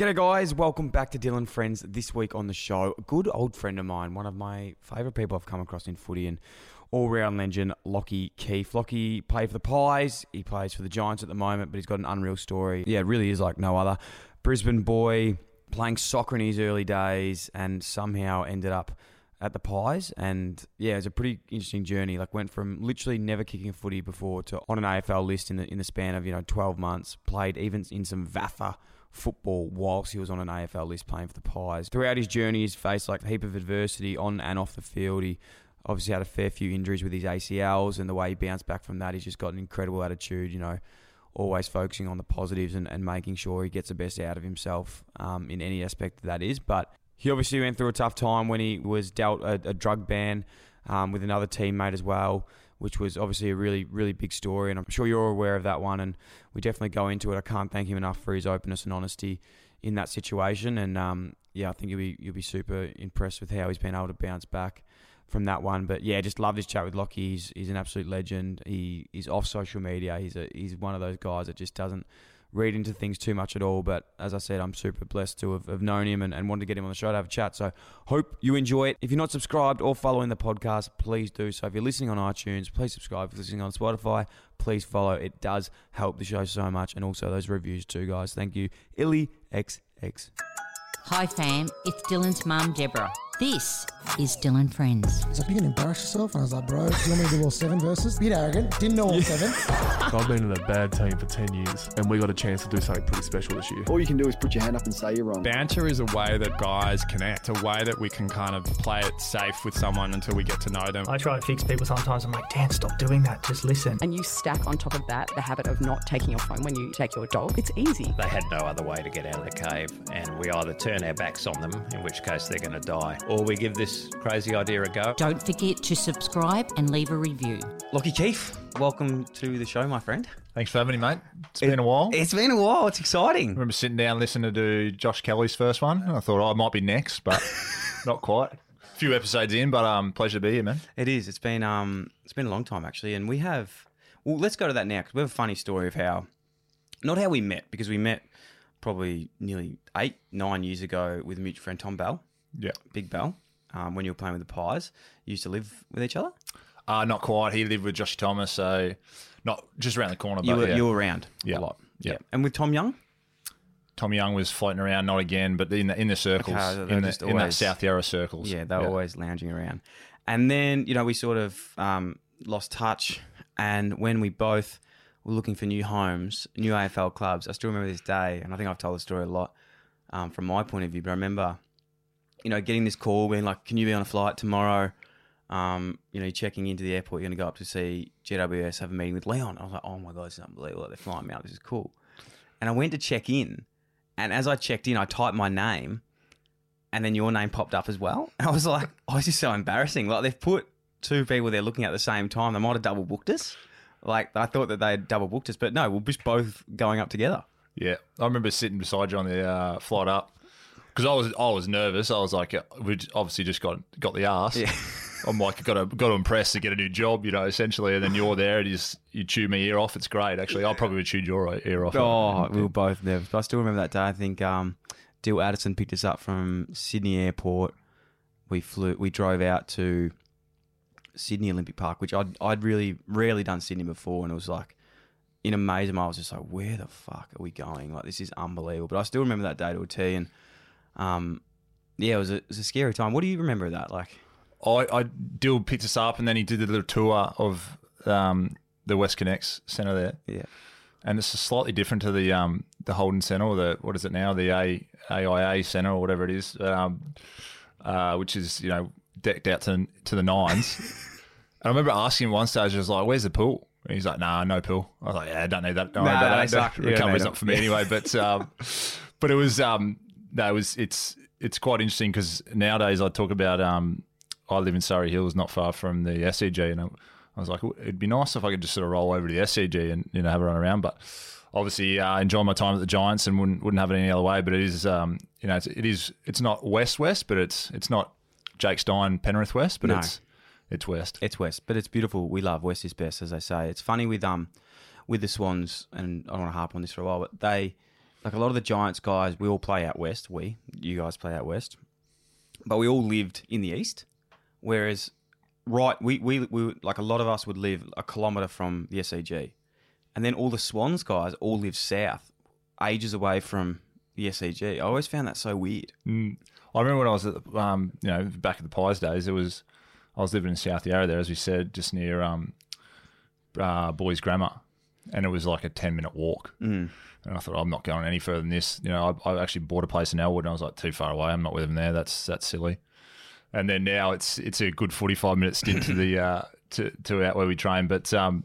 G'day, guys. Welcome back to Dylan Friends. This week on the show, a good old friend of mine, one of my favourite people I've come across in footy, and all round legend, Lachie Keeffe. Lachie played for the Pies. He plays for the Giants at the moment, but he's got an unreal story. Yeah, really is like no other. Brisbane boy, playing soccer in his early days, and somehow ended up at the Pies. And yeah, it was a pretty interesting journey. Like went from literally never kicking a footy before to on an AFL list in the in the span of you know 12 months. Played even in some VAFA football whilst he was on an AFL list playing for the Pies. Throughout his journey, he's faced like a heap of adversity on and off the field. He obviously had a fair few injuries with his ACLs, and the way he bounced back from that, he's just got an incredible attitude. You know, always focusing on the positives and, and making sure he gets the best out of himself um, in any aspect that, is. But he obviously went through a tough time when he was dealt a, a drug ban um, with another teammate as well which was obviously a really, really big story. And I'm sure you're aware of that one. And we definitely go into it. I can't thank him enough for his openness and honesty in that situation. And um, yeah, I think you'll be you'll be super impressed with how he's been able to bounce back from that one. But yeah, just love this chat with Lachie. He's, he's an absolute legend. He he's off social media. He's a he's one of those guys that just doesn't read into things too much at all. But as I said, I'm super blessed to have, have known him and, and wanted to get him on the show to have a chat. So hope you enjoy it. If you're not subscribed or following the podcast, please do so. If you're listening on iTunes, please subscribe. If you're listening on Spotify, please follow. It does help the show so much. And also those reviews too, guys. Thank you. Illy XX. Hi, fam. It's Dylan's mum, Deborah. This is Dylan Friends. He's like, you can embarrass yourself. And I was like, bro, do you want me to do all seven verses? Bit arrogant. Didn't know all seven. I've been in a bad team for 10 years, and we got a chance to do something pretty special this year. All you can do is put your hand up and say you're wrong. Banter is a way that guys connect, a way that we can kind of play it safe with someone until we get to know them. I try to fix people sometimes. I'm like, Dan, stop doing that. Just listen. And you stack on top of that the habit of not taking your phone when you take your dog. It's easy. They had no other way to get out of the cave, and we either turn our backs on them, in which case they're going to die, or we give this crazy idea a go. Don't forget to subscribe and leave a review. Lachie Keeffe, welcome to the show, my friend. Thanks for having me, mate. It's been a while. It's been a while. It's I exciting. remember sitting down listening to Josh Kelly's first one, and I thought oh, I might be next, but not quite. A few episodes in, but um, pleasure to be here, man. It is. It's been um, it's been a long time actually, and we have. Well, let's go to that now because we have a funny story of how, not how we met because we met probably nearly eight, nine years ago with a mutual friend Tom Bell, Yeah. Big Bell, um, when you were playing with the Pies. You used to live with each other. Uh, not quite. He lived with Josh Thomas, so not just around the corner, You but were yeah. you were around Yeah. a lot. Yeah. And with Tom Young, Tom Young was floating around, not again, but in the in the circles, Okay, in, the, just in that South Yarra circles. yeah, they were always lounging around. And then you know we sort of um, lost touch, and when we both were looking for new homes, new AFL clubs, I still remember this day, and I think I've told the story a lot um, from my point of view. But I remember, you know, getting this call, being like, "Can you be on a flight tomorrow?" Um, you know, checking into the airport, you're going to go up to see GWS, have a meeting with Leon. I was like, "Oh my god, this is unbelievable! They're flying me out. This is cool." And I went to check in, and as I checked in, I typed my name and then your name popped up as well. And I was like, oh, this is so embarrassing. Like they've put two people there looking at the same time. They might have double booked us. Like I thought that they had double booked us, but no, we're just both going up together. Yeah, I remember sitting beside you on the uh, flight up because I was I was nervous. I was like, uh, we obviously just got got the ass. Yeah. I'm like, got to got to impress to get a new job, you know, essentially. And then you're there, and you just you chew my ear off. It's great, actually. I probably would chew your ear off. Oh, we were both nervous. But I still remember that day. I think um, Dill Addison picked us up from Sydney Airport. We flew. We drove out to Sydney Olympic Park, which I'd I'd really rarely done Sydney before, and it was like in amazement. I was just like, where the fuck are we going? Like this is unbelievable. But I still remember that day to a T, and um, yeah, it was a, it was a scary time. What do you remember of that? Like, I, I Dill picked us up, and then he did a little tour of um, the WestConnex Centre there. yeah, and it's slightly different to the um the Holden Centre or the what is it now the A AIA Centre or whatever it is, um, uh, which is you know decked out to to the nines. and I remember asking him one stage, I was like, "Where's the pool?" And he's like, "Nah, no pool." I was like, "Yeah, I don't need that. Don't Nah, about that. suck. Don't Recovery's need not for me anyway." But um, but it was um no, it was it's it's quite interesting because nowadays I talk about um I live in Surry Hills, not far from the SCG, and I, I was like, it'd be nice if I could just sort of roll over to the SCG and you know have a run around, but. Obviously, uh, enjoy my time at the Giants and wouldn't wouldn't have it any other way. But it is, um, you know, it's, it is it's not west west, but it's it's not Jake Stein Penrith west, but No. it's it's west. It's West, but it's beautiful. We love West is best, as they say. It's funny with um with the Swans, and I don't want to harp on this for a while, but they like a lot of the Giants guys. We all play out west. We, you guys, play out west, but we all lived in the east. Whereas, right, we we, we like a lot of us would live a kilometre from the SCG, and then all the Swans guys all live south, ages away from the SCG. I always found that so weird. Mm. I remember when I was at the, um, you know back at the Pies days. It was I was living in South Yarra there, as we said, just near um, uh, Boys Grammar, and it was like a ten minute walk. Mm. And I thought I'm not going any further than this. You know, I, I actually bought a place in Elwood, and I was like too far away. I'm not with them there. That's that's silly. And then now it's it's a good 45 minute stint to the uh, to to out where we train, but um,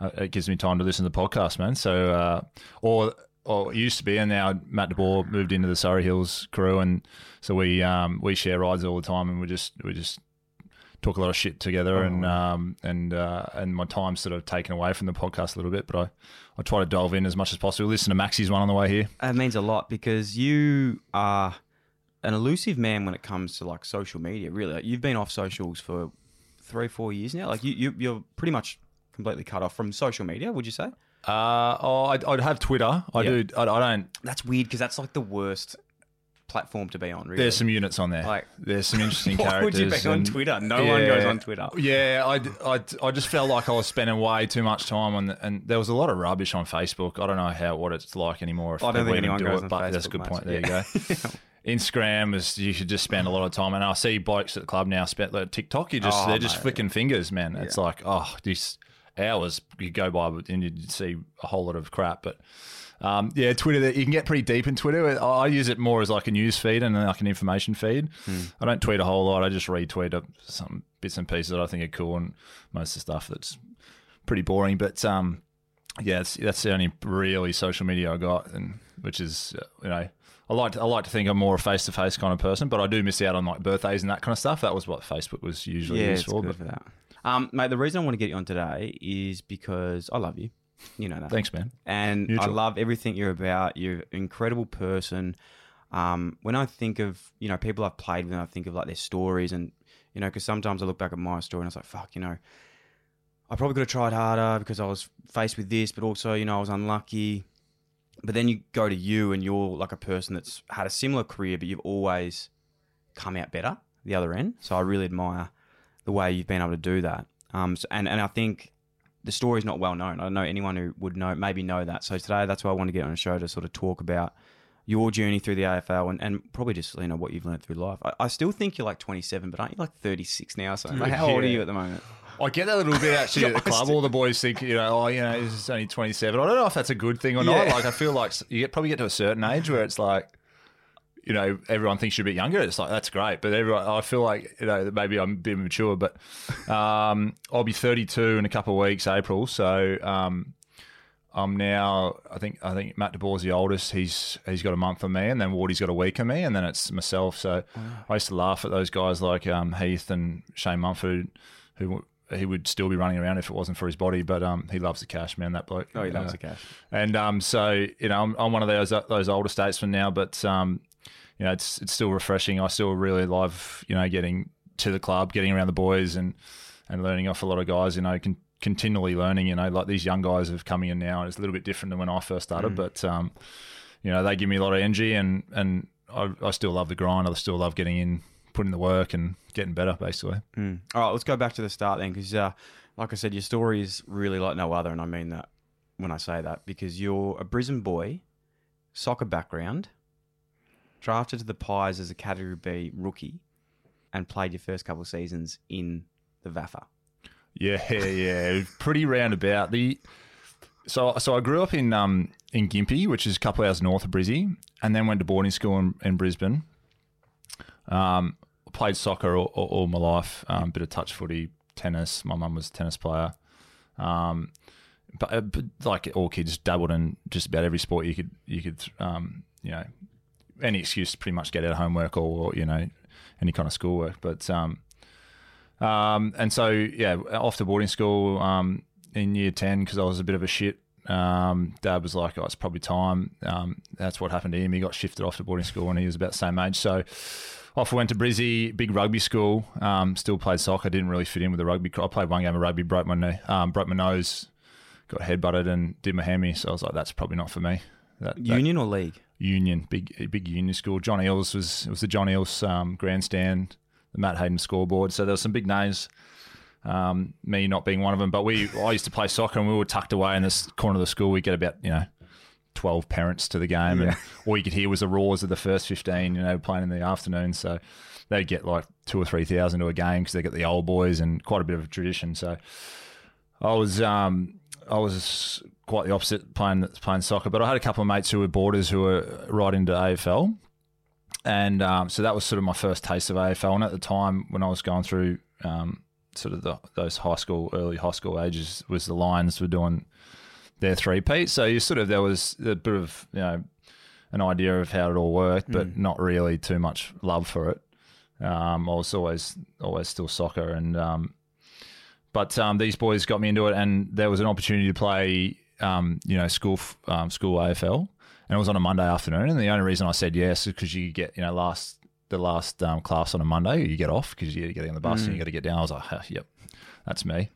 uh, it gives me time to listen to the podcast, man. So uh, or or it used to be, and now Matt DeBoer moved into the Surry Hills crew, and so we um, we share rides all the time, and we just we just talk a lot of shit together, and um, and uh, and my time's sort of taken away from the podcast a little bit, but I, I try to delve in as much as possible. Listen to Maxi's one on the way here. It means a lot because you are an elusive man when it comes to like social media. Really, like, you've been off socials for three, four years now. Like you, you you're pretty much completely cut off from social media. Would you say? Uh, oh, I'd, I'd have Twitter. I Yeah. do. I, I don't. That's weird because that's like the worst platform to be on. Really, There's some units on there. Like- there's some interesting Why would characters. you be on and- Twitter? No one goes on Twitter. Yeah, I, I, I just felt like I was spending way too much time on, the, and there was a lot of rubbish on Facebook. I don't know how what it's like anymore. If I don't people think even anyone do goes it, on but that's a Facebook good much. point. There Yeah. you go. Instagram is you should just spend a lot of time, and I see blokes at the club now spend like TikTok. You just Oh, they're just mate. flicking fingers, man. It's like oh, these hours you go by, and you see a whole lot of crap. But um, yeah, Twitter. That you can get pretty deep in Twitter. I use it more as like a news feed and like an information feed. Hmm. I don't tweet a whole lot. I just retweet up some bits and pieces that I think are cool, and most of the stuff that's pretty boring. But um, yeah, it's, that's the only really social media I got, and which is uh, you know. I like to, I like to think I'm more a face to face kind of person, but I do miss out on like birthdays and that kind of stuff. That was what Facebook was usually yeah, used for. But for that. Um, mate, the reason I want to get you on today is because I love you. You know that. Thanks, man. And. I love everything you're about. You're an incredible person. Um, when I think of you know people I've played with, I think of like their stories, and you know because sometimes I look back at my story and I was like, fuck, you know, I probably could have tried harder because I was faced with this, but also you know I was unlucky. But then you go to you and you're like a person that's had a similar career, but you've always come out better the other end. So I really admire the way you've been able to do that. Um, so, and and I think the story's not well known. I don't know anyone who would know maybe know that. So today that's why I want to get on a show to sort of talk about your journey through the AFL and, and probably just you know what you've learned through life. I, I still think you're like 27, but aren't you like 36 now? So like, how old are you at the moment? I get that a little bit actually at the club. All the boys think, you know, oh, you know, this is only 27. I don't know if that's a good thing or not. Like, I feel like you get, probably get to a certain age where it's like, you know, everyone thinks you're a bit younger. It's like, that's great. But everyone, I feel like, you know, that maybe I'm a bit mature, but um, I'll be 32 in a couple of weeks, April. So, um, I'm now. I think. I think Matt DeBoer's the oldest. He's he's got a month on me, and then Wardy's got a week on me, and then it's myself. So I used to laugh at those guys like um, Heath and Shane Mumford, who he would still be running around if it wasn't for his body. But um, he loves the cash, man. That bloke. Oh, he loves Uh, the cash. And um, so you know, I'm, I'm one of those those older statesmen now, but um, you know, it's it's still refreshing. I still really love you know getting to the club, getting around the boys, and and learning off a lot of guys. You know, can continually learning. You know, like these young guys have coming in now. It's a little bit different than when I first started, Mm. but um, you know, they give me a lot of energy, and and I, I still love the grind. I still love getting in, putting the work, and getting better, basically. Mm. All right, let's go back to the start then, because uh, like I said, your story is really like no other, and I mean that when I say that because you're a Brisbane boy, soccer background, drafted to the Pies as a Category B rookie, and played your first couple of seasons in the VAFA. Yeah, yeah, pretty roundabout. The So, so I grew up in um, in Gympie, which is a couple of hours north of Brizzy, and then went to boarding school in, in Brisbane. Um, played soccer all, all, all my life, um, bit of touch footy, tennis. My mum was a tennis player. Um, but, uh, but like all kids, dabbled in just about every sport you could you could um, you know any excuse to pretty much get out of homework or, you know any kind of schoolwork. But um, um, and so yeah, off to boarding school um, in year ten because I was a bit of a shit. Um, Dad was like, "Oh, it's probably time." Um, that's what happened to him. He got shifted off to boarding school when he was about the same age. So off went to Brizzy, big rugby school. Um, still played soccer. Didn't really fit in with the rugby. I played one game of rugby, broke my knee, um, broke my nose, got headbutted, and did my hammy. So I was like, "That's probably not for me." That, that- Union or league? Union, big big Union school. John Eales was it was the John Eales um, grandstand, the Matt Hayden scoreboard. So there were some big names. Um, me not being one of them, but we I used to play soccer and we were tucked away in this corner of the school. We get about you know twelve parents to the game, and all you could hear was the roars of the first fifteen. You know, playing in the afternoon, so they'd get like two or three thousand to a game because they got the old boys and quite a bit of a tradition. So I was um, I was quite the opposite playing playing soccer, but I had a couple of mates who were boarders who were right into AFL, and um, so that was sort of my first taste of AFL. And at the time when I was going through um, sort of the, those high school, early high school ages, was the Lions were doing their three peat. So you sort of there was a bit of you know an idea of how it all worked, but Mm. not really too much love for it. Um, I was always always still soccer, and um, but um, these boys got me into it, and there was an opportunity to play, um, you know, school um, school AFL, and it was on a Monday afternoon. And the only reason I said yes is because you get, you know, last the last um, class on a Monday, you get off because you get on the bus and Mm. you got to get down. I was like, "Huh, yep, that's me.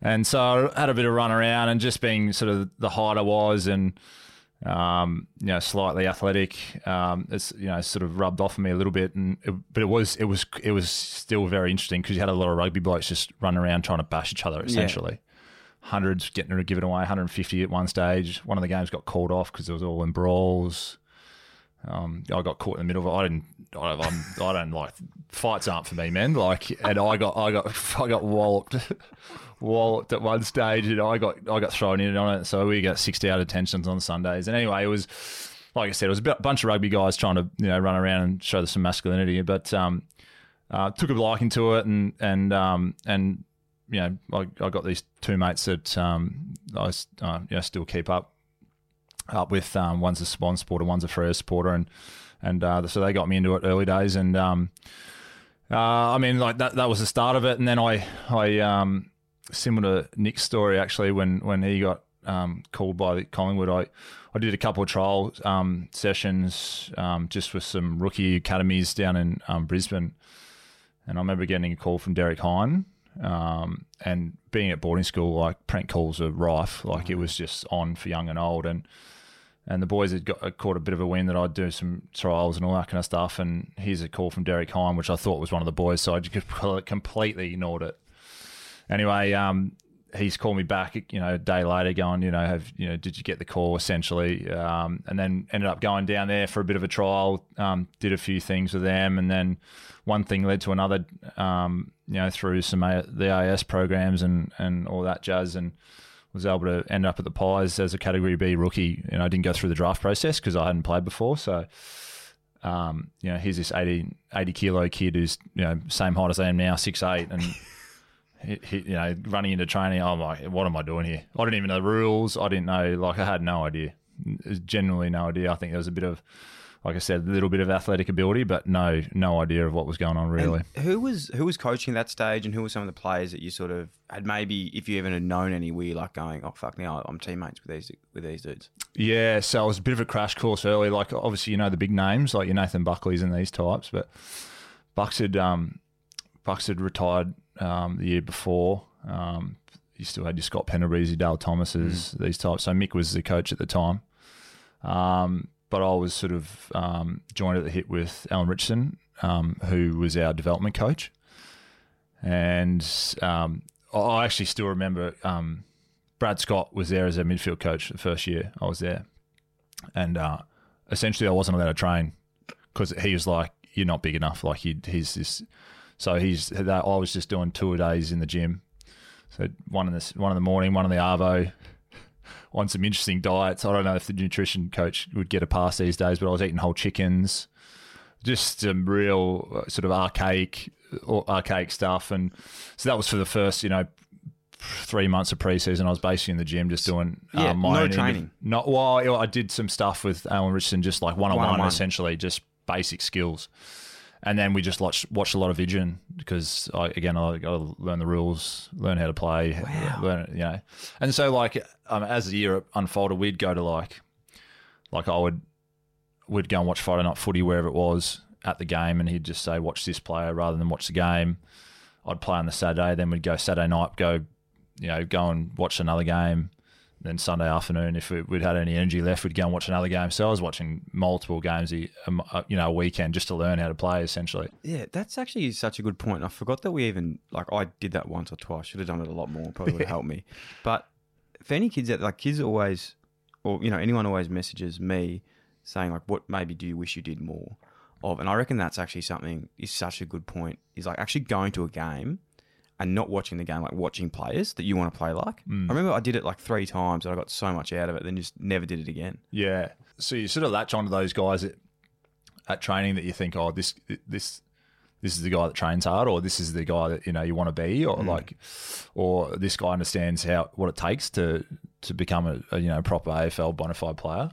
And so I had a bit of run around, and just being sort of the height I was, and um, you know, slightly athletic. Um, it's you know, sort of rubbed off on me a little bit, and it, but it was it was it was still very interesting because you had a lot of rugby blokes just running around trying to bash each other essentially. Hundreds getting to give it away, 150 at one stage. One of the games got called off because it was all in brawls. Um, I got caught in the middle of it. I didn't. I, I'm, I don't like fights aren't for me, man. Like, and I got, I got, I got walloped, walloped at one stage, and I got, I got thrown in on it. So we got 60 out of tensions on Sundays. And anyway, it was, like I said, it was a bunch of rugby guys trying to, you know, run around and show some masculinity. But um, uh, took a liking to it, and and um, and you know, I, I got these two mates that um, I uh, you know, still keep up up with. Um, one's a Swan supporter, one's a Freo supporter, and and uh, so they got me into it early days. And um, uh, I mean, like that that was the start of it. And then I I um, similar to Nick's story actually when when he got um, called by Collingwood, I I did a couple of trial um, sessions um, just with some rookie academies down in um, Brisbane. And I remember getting a call from Derek Hine. Um, and being at boarding school, like prank calls are rife. Like it was just on for young and old. And and the boys had got caught a bit of a win that I'd do some trials and all that kind of stuff. And here's a call from Derek Hine, which I thought was one of the boys, so I just completely ignored it. Anyway, um, he's called me back, you know, a day later, going, you know, have you know, did you get the call essentially? Um, and then ended up going down there for a bit of a trial, um, did a few things with them, and then one thing led to another, um, you know, through some A- the AS programs and and all that jazz, and was able to end up at the Pies as a Category B rookie. And I didn't go through the draft process because I hadn't played before, so. Um, you know, here's this 80, 80 kilo kid who's you know same height as I am now, six eight, and he, you know running into training. I'm like, what am I doing here? I didn't even know the rules. I didn't know. Like, I had no idea. Generally, no idea. I think there was a bit of, like I said, a little bit of athletic ability, but no, no idea of what was going on really. And who was who was coaching that stage, and who were some of the players that you sort of had maybe, if you even had known any, were you like going, oh fuck, now I'm teammates with these with these dudes. Yeah, so it was a bit of a crash course early. Like obviously, you know the big names like your Nathan Buckley's and these types, but Bucks had um, Bucks had retired um, the year before. Um, you still had your Scott Pendlebury's, your Dale Thomas's, these types. So Mick was the coach at the time, um, but I was sort of um, joined at the hip with Alan Richardson, um, who was our development coach, and um, I actually still remember. Um, Brad Scott was there as a midfield coach the first year I was there, and uh, essentially I wasn't allowed to train because he was like, "You're not big enough." Like he, he's this, so he's I was just doing two a days in the gym, so one in the one in the morning, one in the arvo, on some interesting diets. I don't know if the nutrition coach would get a pass these days, but I was eating whole chickens, just some real uh, sort of archaic, archaic stuff. And so that was for the first, you know, three months of preseason. I was basically in the gym just doing uh, Yeah, my no training. Not well, I did some stuff with Alan Richardson, just like one on one, essentially, just basic skills. And then we just watched watched a lot of Vision because I, again I got to learn the rules, learn how to play, learn you know. And so like um, as the year unfolded, we'd go to like like I would we'd go and watch Friday night footy wherever it was at the game, and he'd just say watch this player rather than watch the game. I'd play on the Saturday, then we'd go Saturday night, go you know go and watch another game. Then Sunday afternoon, if we- we'd had any energy left, we'd go and watch another game. So I was watching multiple games, a- you know, a weekend just to learn how to play, essentially. Yeah, that's actually such a good point. I forgot that we even like I did that once or twice. Should have done it a lot more. Probably would have helped me. But for any kids that like kids always, or you know, anyone always messages me saying like, "What maybe do you wish you did more of?" And I reckon that's actually something is such a good point. Is like actually going to a game and not watching the game, like watching players that you want to play like. Mm. I remember I did it like three times and I got so much out of it, then just never did it again. Yeah. So you sort of latch onto those guys at, at training that you think, oh, this this this is the guy that trains hard, or this is the guy that you know you want to be, or Mm. like, or this guy understands how what it takes to to become a, a you know proper AFL bona fide player.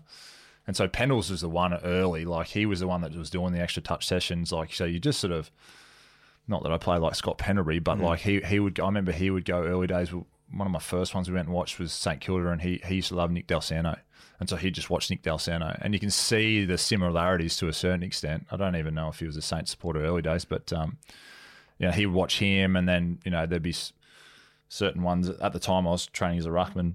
And so Pendles was the one early, like he was the one that was doing the extra touch sessions. Like so, you just sort of not that I play like Scott Pendlebury, but Mhm. like he he would. go- I remember he would go early days. One of my first ones we went and watched was St Kilda, and he he used to love Nick Del Dal Santo, and so he just watched Nick Del Dal Santo, and you can see the similarities to a certain extent. I don't even know if he was a Saint supporter early days, but um, you know he would watch him, and then you know there'd be certain ones at the time I was training as a ruckman,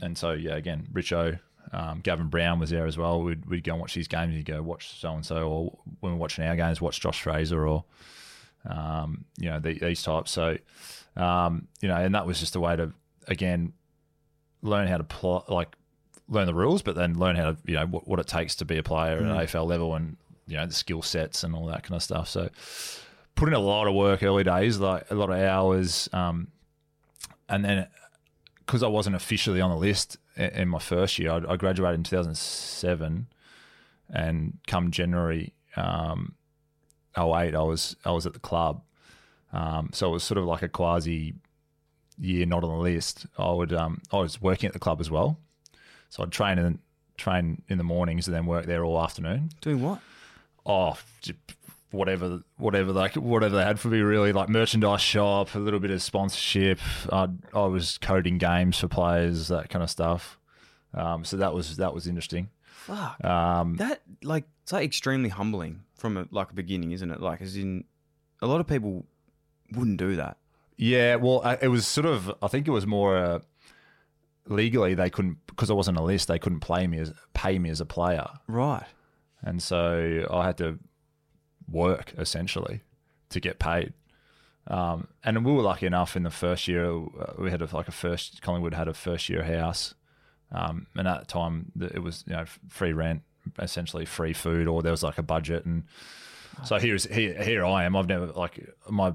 and so yeah, again Richo. Um, Gavin Brown was there as well. We'd, we'd go and watch these games. You'd go watch so and so, or when we're watching our games, watch Josh Fraser, or um, you know the, these types. So um, you know, and that was just a way to again learn how to play, like learn the rules, but then learn how to you know what, what it takes to be a player Mm. at AFL level, and you know the skill sets and all that kind of stuff. So put in a lot of work early days, like a lot of hours, um, and then because I wasn't officially on the list i- in my first year, I, I graduated in 2007, and come January um, 08, I was I was at the club, um, so it was sort of like a quasi year not on the list. I would um, I was working at the club as well, so I'd train and train in the mornings and then work there all afternoon. Doing what? Oh, whatever, whatever they whatever they had for me, really, like merchandise shop, a little bit of sponsorship. I I was coding games for players, that kind of stuff. Um, so that was that was interesting. Fuck. Um, that like it's like extremely humbling from a, like a beginning, isn't it? Like as in, a lot of people wouldn't do that. Yeah, well, I- it was sort of. I think it was more uh, legally they couldn't because I wasn't a list. They couldn't play me as pay me as a player, Right. and so I had to work essentially to get paid. Um, and we were lucky enough in the first year uh, we had a, like a first Collingwood had a first year house, um, and at the time it was you know free rent, essentially free food, or there was like a budget, and so here's here here I am. I've never like my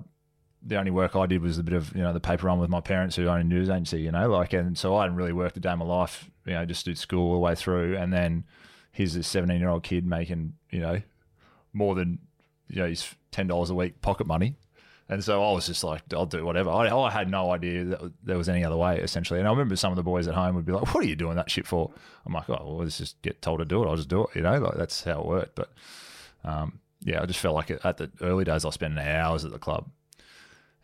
the only work I did was a bit of you know the paper run with my parents who own a news agency, you know, like and so I hadn't really worked a day in my life, you know, just did school all the way through, and then here's this seventeen year old kid making you know more than you know he's ten dollars a week pocket money. And so I was just like, I'll do whatever. I, I had no idea that there was any other way, essentially. And I remember some of the boys at home would be like, "What are you doing that shit for?" I'm like, "Oh, well, let's just get told to do it. I'll just do it." You know, like that's how it worked. But um, yeah, I just felt like at the early days, I spending hours at the club,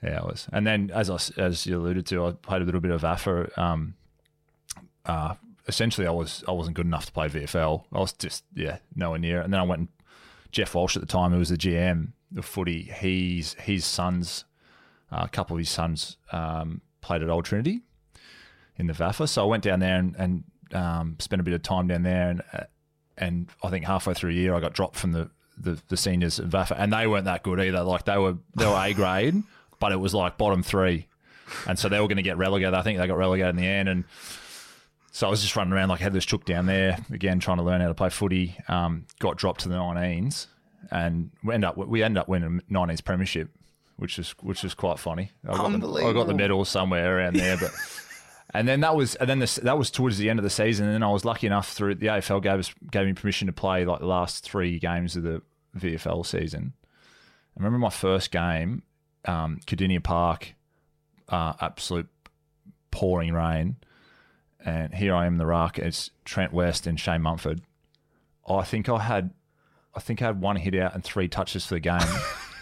hours. And then, as I, as you alluded to, I played a little bit of AFA. Um, uh, essentially, I was I wasn't good enough to play VFL. I was just yeah nowhere near. And then I went. And Geoff Walsh at the time, who was the GM of footy, he's his sons, uh, a couple of his sons um, played at Old Trinity in the VAFA. So I went down there and, and um, spent a bit of time down there, and uh, and I think halfway through a year, I got dropped from the the, the seniors at VAFA, and they weren't that good either. Like they were they were A grade, but it was like bottom three, and so they were going to get relegated. I think they got relegated in the end, and so I was just running around like I had this chook down there again, trying to learn how to play footy. Um, got dropped to the 19s, and we end up we end up winning a 19s premiership, which is which is quite funny. I got, the, I got the medal somewhere around there, but And then that was, and then this, that was towards the end of the season. And then I was lucky enough through the AFL gave us gave me permission to play like the last three games of the VFL season. I remember my first game, um, Park, uh, absolute pouring rain, and here I am in the ruck. It's Trent West and Shane Mumford. I think I had, I think I had one hit out and three touches for the game.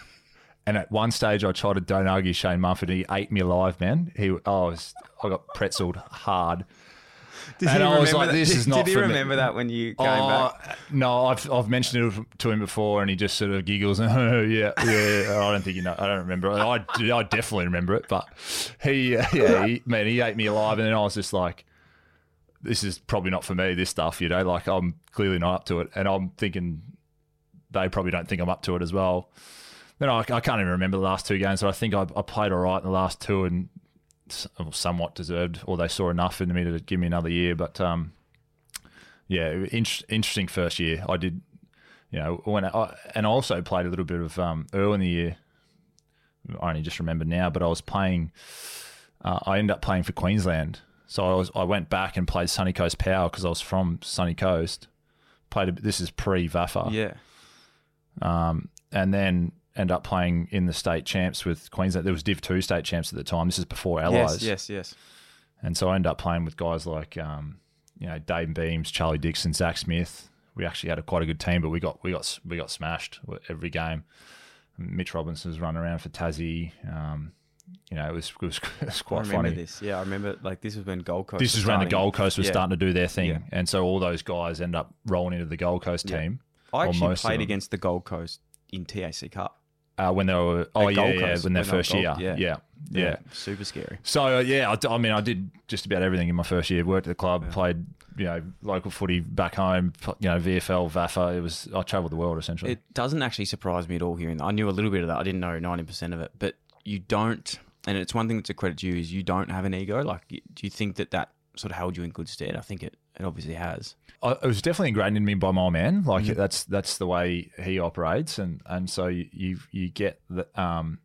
and at one stage, I tried to don't argue Shane Mumford, he ate me alive, man. He, I was, I got pretzeled hard. Did and he I was remember like, that- "This did- is not did he for me." remember that when you came Oh, back? No, I've I've mentioned it to him before, and he just sort of giggles. and yeah, yeah. I don't think you know. I don't remember. I I definitely remember it, but he, yeah, he, man, he ate me alive, and then I was just like, this is probably not for me. This stuff, you know, like I'm clearly not up to it, and I'm thinking they probably don't think I'm up to it as well. Then I, I can't even remember the last two games, but I think I, I played all right in the last two and somewhat deserved, or they saw enough in me to give me another year. But um, yeah, in- interesting first year. I did, you know, when I, and I also played a little bit of um, early in the year. I only just remember now, but I was playing. Uh, I ended up playing for Queensland, so I was I went back and played Sunny Coast Power because I was from Sunny Coast. Played a, this is pre Vafa, Yeah. um, and then end up playing in the state champs with Queensland. There was Div Two state champs at the time. This is before Allies. Yes, yes, yes. And so I ended up playing with guys like, um, you know, Dayne Beams, Charlie Dixon, Zach Smith. We actually had a quite a good team, but we got we got we got smashed every game. Mitch Robinson was running around for Tassie. Um, you know, it was it was, it was quite I remember funny. this. Yeah, I remember. Like this was when Gold Coast. This was is when the starting. Gold Coast was Yeah. starting to do their thing, Yeah. and so all those guys end up rolling into the Gold Coast Yeah. team. I actually played against the Gold Coast in TAC Cup. uh, when they were oh yeah Gold yeah when their when they were first year Gold- yeah yeah. yeah yeah. super scary. So uh, yeah, I mean, I did just about everything in my first year. Worked at the club, played you know local footy back home, you know VFL, VAFA. It was I travelled the world essentially. It doesn't actually surprise me at all hearing that. I knew a little bit of that. I didn't know ninety percent of it, but you don't. And it's one thing that's a credit to you is you don't have an ego. Like, do you think that that sort of held you in good stead? I think it, it obviously has. It was definitely ingrained in me by my man. Like Mhm. that's that's the way he operates, and and so you you, get the um,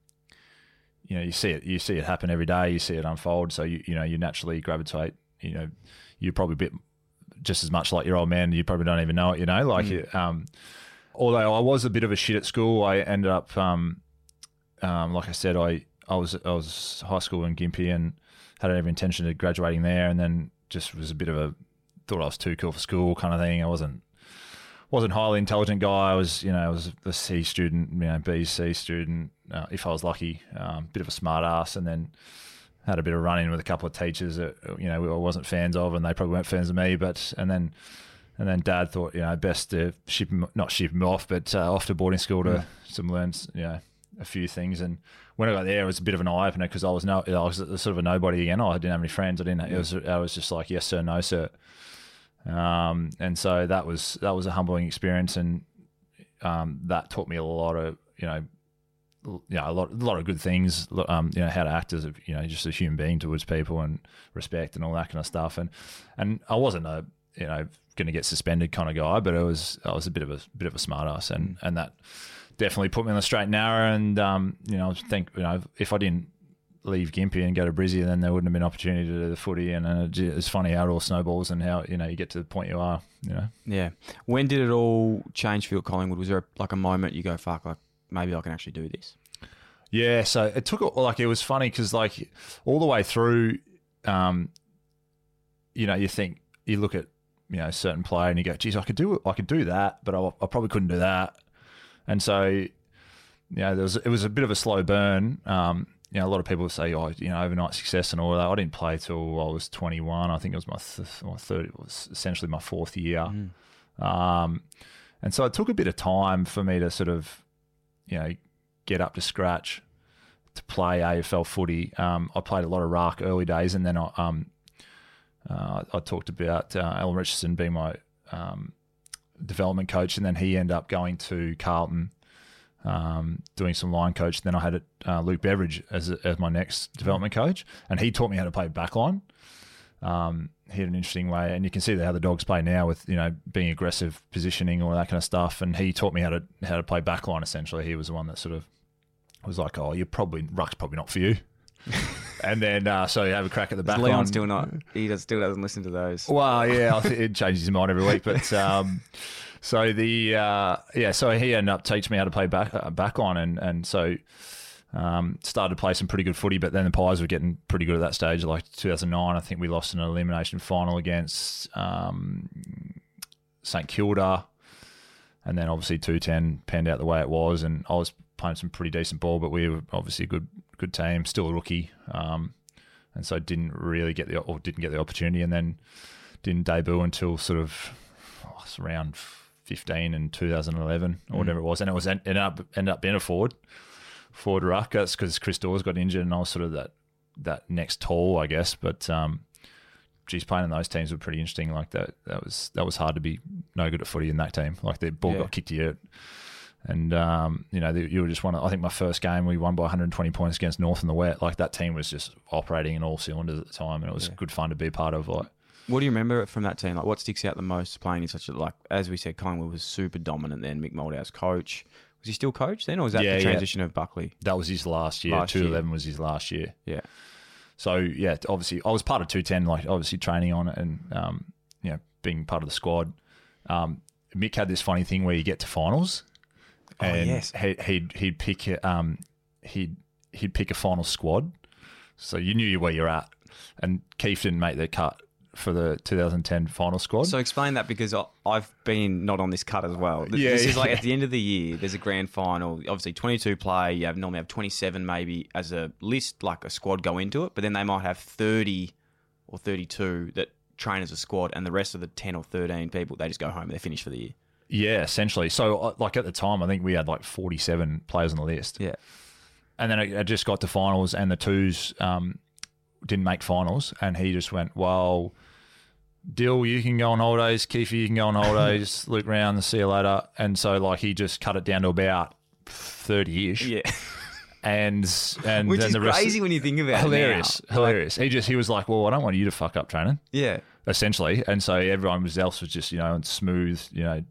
you know, you see it you see it happen every day. You see it unfold. So you you know you naturally gravitate. You know, you're probably a bit just as much like your old man. You probably don't even know it. You know, like Mm. um, although I was a bit of a shit at school, I ended up um, um, like I said, I I was I was high school in Gympie and had every intention of graduating there, and then just was a bit of a thought I was too cool for school kind of thing. I wasn't wasn't a highly intelligent guy. I was you know I was a C student, you know B C student. Uh, if I was lucky, um, bit of a smart ass, and then had a bit of run in with a couple of teachers that you know I wasn't fans of, and they probably weren't fans of me. But and then and then Dad thought you know best to ship him not ship him off, but uh, off to boarding school to Mm. some learn you know a few things. And when I got there, it was a bit of an eye opener because I was no I was sort of a nobody again. I didn't have any friends. I didn't. It was I was just like yes sir, no sir. Um, and so that was that was a humbling experience, and um, that taught me a lot of you know you know, a lot, a lot of good things. Um, you know, how to act as a, you know, just a human being towards people and respect and all that kind of stuff. And and I wasn't a, you know, going to get suspended kind of guy, but I was, I was a bit of a bit of a smart ass, and and that definitely put me on the straight and narrow. And um, you know, I think you know, if I didn't leave Gympie and go to Brizzy, then there wouldn't have been opportunity to do the footy. And, it- it's funny how it all snowballs and how you know you get to the point you are. You know. Yeah. When did it all change for you at Collingwood? Was there like a moment you go, fuck, like maybe I can actually do this? Yeah, so it took like it was funny because like all the way through, um, you know, you think you look at you know a certain player and you go, geez, I could do I could do that, but I, I probably couldn't do that, and so you know there was it was a bit of a slow burn. Um, you know, a lot of people say, oh, you know, overnight success and all that. I didn't play till I was 21. I think it was my, th- my third, it was essentially my fourth year. Um, and so it took a bit of time for me to sort of, you know, get up to scratch to play AFL footy. Um, I played a lot of ruck early days, and then I, um, uh, I talked about uh, Alan Richardson being my um, development coach, and then he ended up going to Carlton, um, doing some line coach. Then I had uh, Luke Beveridge as, as my next development coach, and he taught me how to play backline. Um, he had an interesting way, and you can see how the dogs play now with you know being aggressive positioning, all that kind of stuff. And he taught me how to how to play backline. Essentially, he was the one that sort of was like, "Oh, you're probably ruck's probably not for you." and then uh, so you have a crack at the back. Leon still not. He does, still doesn't listen to those. Well, yeah, it changes his mind every week. But um, so the uh, yeah, so he ended up teaching me how to play back uh, back line, and and so um, started to play some pretty good footy. But then the Pies were getting pretty good at that stage. Like 2009, I think we lost an elimination final against um, St Kilda, and then obviously 210 panned out the way it was, and I was playing some pretty decent ball, but we were obviously a good good team, still a rookie. Um, and so didn't really get the or didn't get the opportunity, and then didn't debut until sort of oh, around 15 in 2011 or Mm. whatever it was, and it was en- ended up ended up being a forward forward ruck. That's because Chris Dawes got injured, and I was sort of that that next tall, I guess. But um, geez, playing in those teams were pretty interesting. Like that, that was that was hard to be no good at footy in that team. Like the ball Yeah. got kicked to you. And um, you know, the- you were just one. Of, I think my first game we won by 120 points against North in the wet. Like that team was just operating in all cylinders at the time, and it was good fun to be a part of. Like What do you remember from that team? Like, what sticks out the most playing in such a like? As we said, Collingwood was super dominant. Then Mick Malthouse coach. Was he still coach then, or was that Yeah, the yeah. transition of Buckley? that was his last year. Two eleven was his last year. Yeah. So yeah, obviously I was part of two ten, like obviously training on it and um, you know being part of the squad. Um, Mick had this funny thing where you get to finals, Oh, and yes. he, he'd he'd pick um he'd he'd pick a final squad, so you knew where you're at. And Keeffe didn't make the cut for the 2010 final squad. So explain that because I've been not on this cut as well. Th- Yeah, this is like yeah. at the end of the year. There's a grand final. Obviously, 22 play. You have normally have 27 maybe as a list, like a squad go into it. But then they might have 30 or 32 that train as a squad, and the rest of the 10 or 13 people they just go home. And They're finished for the year. Yeah, essentially. So, uh, like at the time, I think we had like 47 players on the list. Yeah. And then it, it just got to finals, and the twos um, didn't make finals. And he just went, Well, Dill, you can go on holidays. Keeffe, you can go on holidays. Luke Round, see you later. And so, like, he just cut it down to about 30 ish. Yeah. And, and Which then is the rest crazy when you think about it hilarious, now. hilarious. He just he was like, well, I don't want you to fuck up training Yeah. essentially. And so everyone was else was just you know smooth, you know,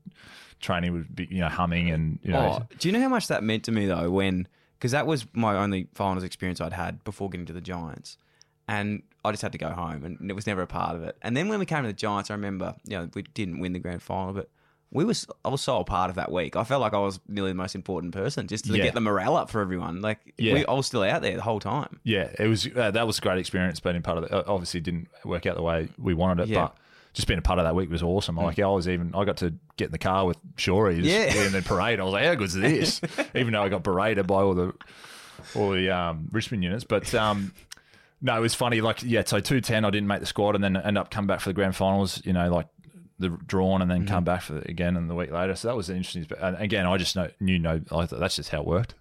training would be you know humming and you know. Oh, do you know how much that meant to me though? When because that was my only finals experience I'd had before getting to the Giants, and I just had to go home, and it was never a part of it. And then when we came to the Giants, I remember you know we didn't win the grand final, but we was I was so a part of that week. I felt like I was nearly the most important person just to Yeah. get the morale up for everyone. Like Yeah. we, I was still out there the whole time. Yeah, it was uh, that was a great experience being part of it. Obviously, didn't work out the way we wanted it, Yeah. but just being a part of that week was awesome. Like I was even I got to get in the car with Shorey Yeah. in the parade. I was like, how good's this? even though I got berated by all the all the um, Richmond units, but. Um, no, it was funny. Like, yeah, so two ten, I didn't make the squad, and then end up coming back for the grand finals. You know, like the drawn, and then Mm-hmm. come back for the, again, and the week later. So that was interesting. But and again, I just know, knew no. I thought that's just how it worked.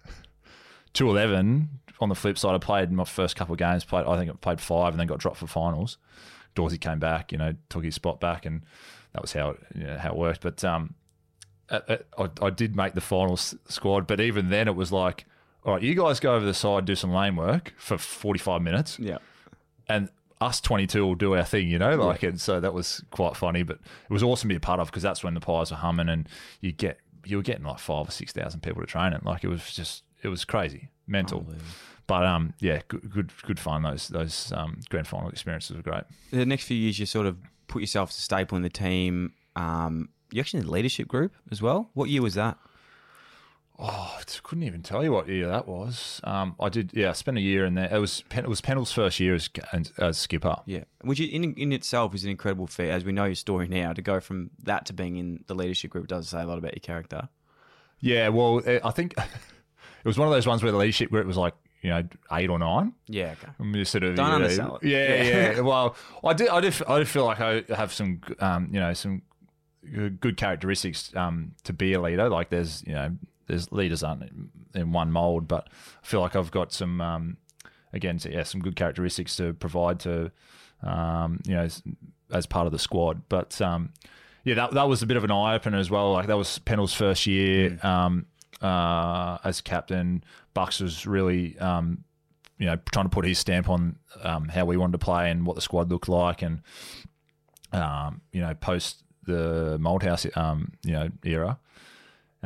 Two eleven. On the flip side, I played my first couple of games. Played, I think I played five, and then got dropped for finals. Dorsey came back, you know, took his spot back, and that was how it, you know, how it worked. But um, uh, I, I did make the final s- squad, but even then, it was like, all right, you guys go over the side, do some lane work for forty five minutes, Yeah. and us 22 will do our thing, you know, like, and so that was quite funny, but it was awesome to be a part of because that's when the pies were humming and you get, you were getting like five or 6,000 people to train it. Like it was just, it was crazy, mental. But, um, yeah, good, good, good fun. Those, those, um, grand final experiences were great. The next few years, you sort of put yourself as a staple in the team. Um, you actually in the leadership group as well. What year was that? Oh, I couldn't even tell you what year that was. Um, I did, yeah, I spent a year in there. It was, it was Pendles' first year as, as skipper. Yeah, which in in itself is an incredible feat, as we know your story now. To go from that to being in the leadership group does say a lot about your character. Yeah, well, eh, I think it was one of those ones where the leadership group was like, you know, eight or nine. Yeah, okay. Sort of Don't you know, undersell it. Yeah, Yeah. yeah. well, I did. I did. I did feel like I have some, um, you know, some good good characteristics um, to be a leader. Like there's, you know, there's leaders aren't in- one mold, but I feel like I've got some, um, again, yeah, some good characteristics to provide to, um, you know, as, as part of the squad. But um, yeah, that that was a bit of an eye opener as well. Like that was Pendles' first year um, uh, as captain. Bucks was really um, you know, trying to put his stamp on um, how we wanted to play and what the squad looked like, and um, you know, post the Malthouse, um, you know, era,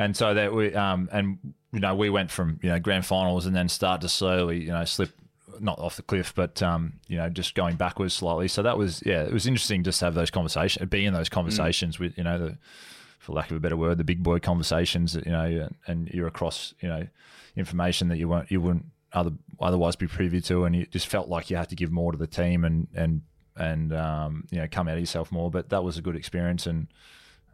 and so that we, um, and you know, we went from you know grand finals and then start to slowly, you know, slip not off the cliff, but um, you know, just going backwards slightly. So that was yeah, it was interesting just to have those conversations, be in those conversations with you know the, for lack of a better word, the big boy conversations. You know, and, you're across you know information that you weren't you wouldn't other, otherwise be privy to, and you just felt like you had to give more to the team and and and um, you know come out of yourself more. But that was a good experience, and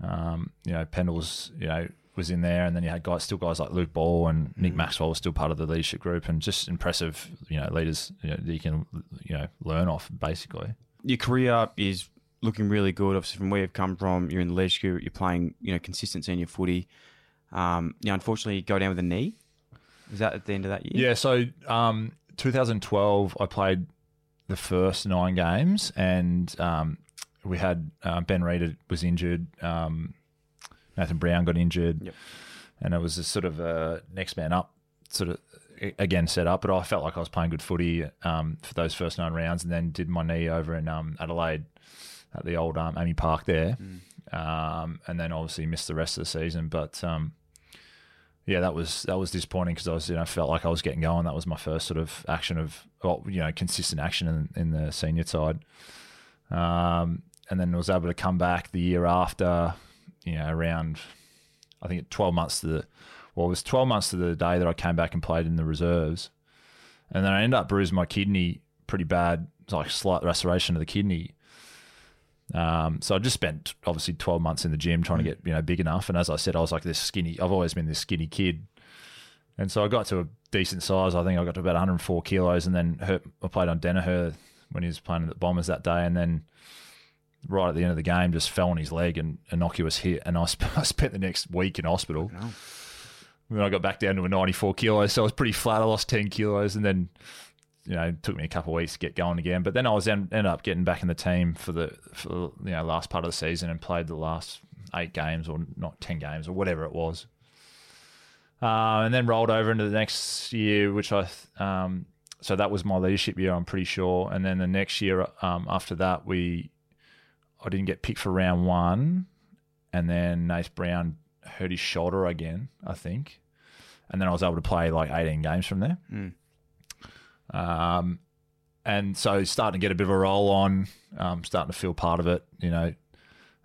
um, you know, Pendle's you know was in there, and then you had guys, still guys like Luke Ball and Nick Maxwell was still part of the leadership group, and just impressive, you know, leaders you know, that you can you know learn off basically. Your career is looking really good. Obviously, from where you've come from, you're in the leadership group, you're playing, you know, consistent senior footy. Um, you know, unfortunately, you go down with a knee. Is that at the end of that year? Yeah, so um, 2012, I played the first nine games, and um, we had uh, Ben Reid was injured, um, Nathan Brown got injured, Yep. and it was a sort of a next man up sort of again set up. But I felt like I was playing good footy um, for those first nine rounds, and then did my knee over in um, Adelaide at the old um, AAMI Park there, um, and then obviously missed the rest of the season. But um, yeah, that was that was disappointing because I was you know felt like I was getting going. That was my first sort of action of well, you know consistent action in, in the senior side, um, and then was able to come back the year after, you know around I think twelve months to the well it was twelve months to the day that I came back and played in the reserves, and then I ended up bruising my kidney pretty bad, like slight restoration of the kidney. Um, so I just spent obviously 12 months in the gym trying to get, you know, big enough. And as I said, I was like this skinny, I've always been this skinny kid. And so I got to a decent size. I think I got to about 104 kilos and then hurt, I played on Daniher when he was playing at the Bombers that day. And then right at the end of the game, just fell on his leg and innocuous hit. And I, sp- I spent the next week in hospital. Then I got back down to a 94 kilos. So I was pretty flat. I lost 10 kilos and then you know, it took me a couple of weeks to get going again. But then I was en- ended up getting back in the team for the for the, you know last part of the season and played the last eight games or not ten games or whatever it was. Uh, and then rolled over into the next year, which I um, so that was my leadership year. I'm pretty sure. And then the next year um, after that, we I didn't get picked for round one, and then Nath Brown hurt his shoulder again, I think, and then I was able to play like 18 games from there. Mm. Um, and so starting to get a bit of a roll on, um, starting to feel part of it, you know,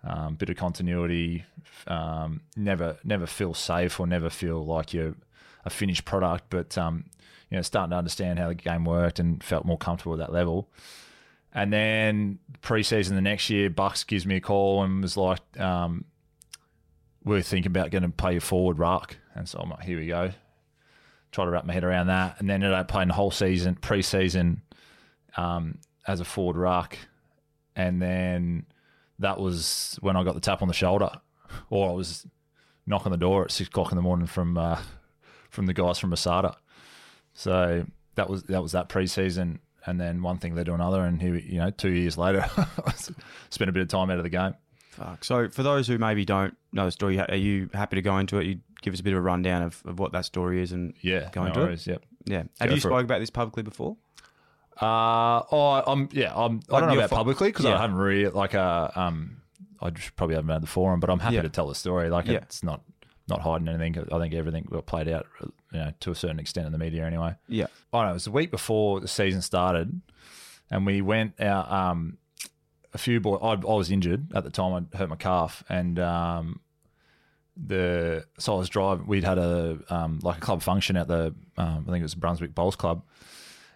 um, bit of continuity, um, never, never feel safe or never feel like you're a finished product, but, um, you know, starting to understand how the game worked and felt more comfortable at that level. And then preseason the next year, Bucks gives me a call and was like, um, we're thinking about going to play you forward ruck. And so I'm like, here we go. Try to wrap my head around that, and then ended up playing the whole season, preseason, um, as a forward ruck, and then that was when I got the tap on the shoulder, or I was knocking the door at six o'clock in the morning from uh, from the guys from ASADA. So that was that was that preseason, and then one thing led to another, and here you know two years later, I spent a bit of time out of the game. Fuck. So for those who maybe don't know the story, are you happy to go into it? You give us a bit of a rundown of, of what that story is and Yeah, go no into worries, it. yep. Yeah. Have Go you it. spoken about this publicly before? Uh, oh, I'm yeah, I'm. I don't know about fo- publicly because Yeah. I haven't really like uh um. I probably haven't had the forum, but I'm happy Yeah. to tell the story. Like Yeah. it's not not hiding anything. I think everything got played out, you know, to a certain extent in the media anyway. Yeah. I don't know. It was the week before the season started, and we went out. Um, a few boys. I, I was injured at the time. I hurt my calf, and um, the so I was driving. We'd had a um, like a club function at the um, I think it was Brunswick Bowls Club.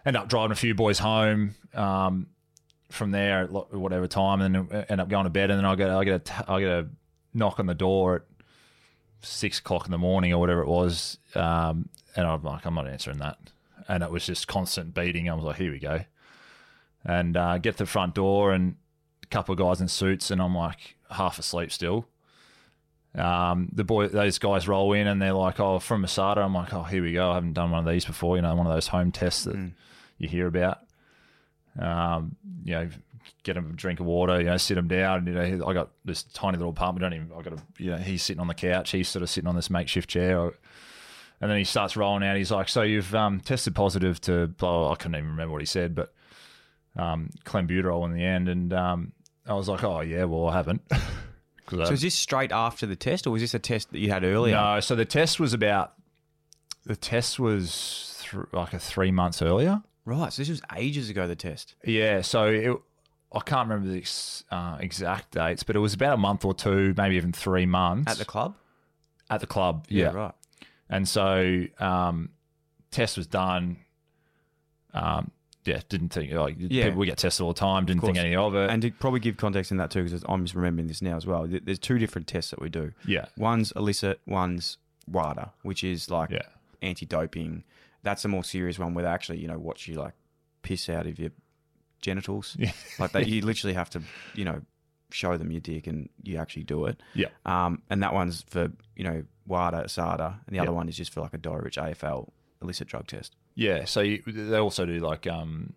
End up driving a few boys home um, from there at whatever time, and then end up going to bed. And then I get I get a t- I get a knock on the door at six o'clock in the morning or whatever it was, um, and I'm like I'm not answering that. And it was just constant beating. I was like, here we go, and uh, get to the front door and a couple of guys in suits, and I'm like half asleep still. Um, the boy, those guys roll in and they're like, "Oh, from ASADA." I'm like, "Oh, here we go. I haven't done one of these before. You know, one of those home tests that you hear about." Um, you know, get him a drink of water. You know, sit him down. You know, I got this tiny little apartment. Don't even. I got a. You know, he's sitting on the couch. He's sort of sitting on this makeshift chair. And then he starts rolling out. He's like, "So you've um, tested positive to blah." I couldn't even remember what he said, but um, clenbuterol in the end. And um, I was like, "Oh yeah, well I haven't." 'Cause I- So is this straight after the test, or was this a test that you had earlier? no, so the test was about the test was th- like a three months earlier. Right. So this was ages ago. The test. Yeah, so it, I can't remember the ex, uh, exact dates, but it was about a month or two, maybe even three months At the club. At the club, yeah, right. And so, um, test was done. Um, yeah, didn't think like Yeah. people we get tested all the time. Didn't think course. any of it. And to probably give context in that too, because I'm just remembering this now as well. th- There's two different tests that we do. Yeah. One's illicit, one's WADA, which is like Yeah. anti-doping. That's a more serious one where they actually, you know, watch you like piss out of your genitals. Yeah. Like that, you literally have to, you know, show them your dick and you actually do it. Yeah. Um, and that one's for, you know, WADA, SADA, and the other one is just for like a Dorevitch AFL illicit drug test. Yeah, so you, they also do like um,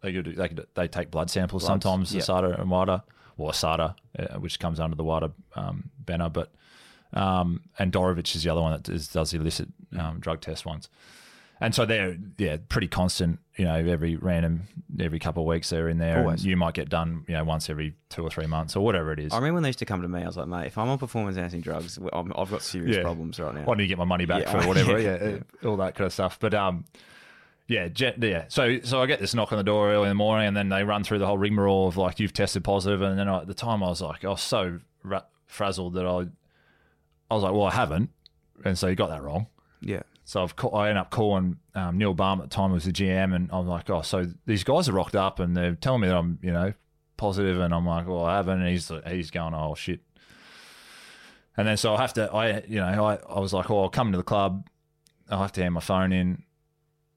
they do, they they take blood samples Bloods, sometimes, yeah. SADA and WADA, or SADA, uh, which comes under the WADA um, banner, but um, and Dorevitch is the other one that does, does the illicit um, drug test ones, and so they're yeah pretty constant. You know, every random every couple of weeks they're in there. Always. you might get done you know once every two or three months or whatever it is. I remember when they used to come to me, I was like, mate, if I'm on performance enhancing drugs, I'm, I've got serious Yeah. problems right now. I need to get my money back Yeah. for whatever, Yeah. yeah, all that kind of stuff. But um, yeah, yeah. So so I get this knock on the door early in the morning, and then they run through the whole rigmarole of like you've tested positive, and then I, at the time I was like I was so ra- frazzled that I I was like, well, I haven't, and so you got that wrong. Yeah. So I've ca- I ended up calling um, Neil Balme at the time who was the GM, and I'm like, oh, so these guys are rocked up, and they're telling me that I'm you know positive, and I'm like, well, I haven't, and he's he's going, oh shit. And then so I have to, I you know, I, I was like, oh, I'll come to the club. I'll have to hand my phone in.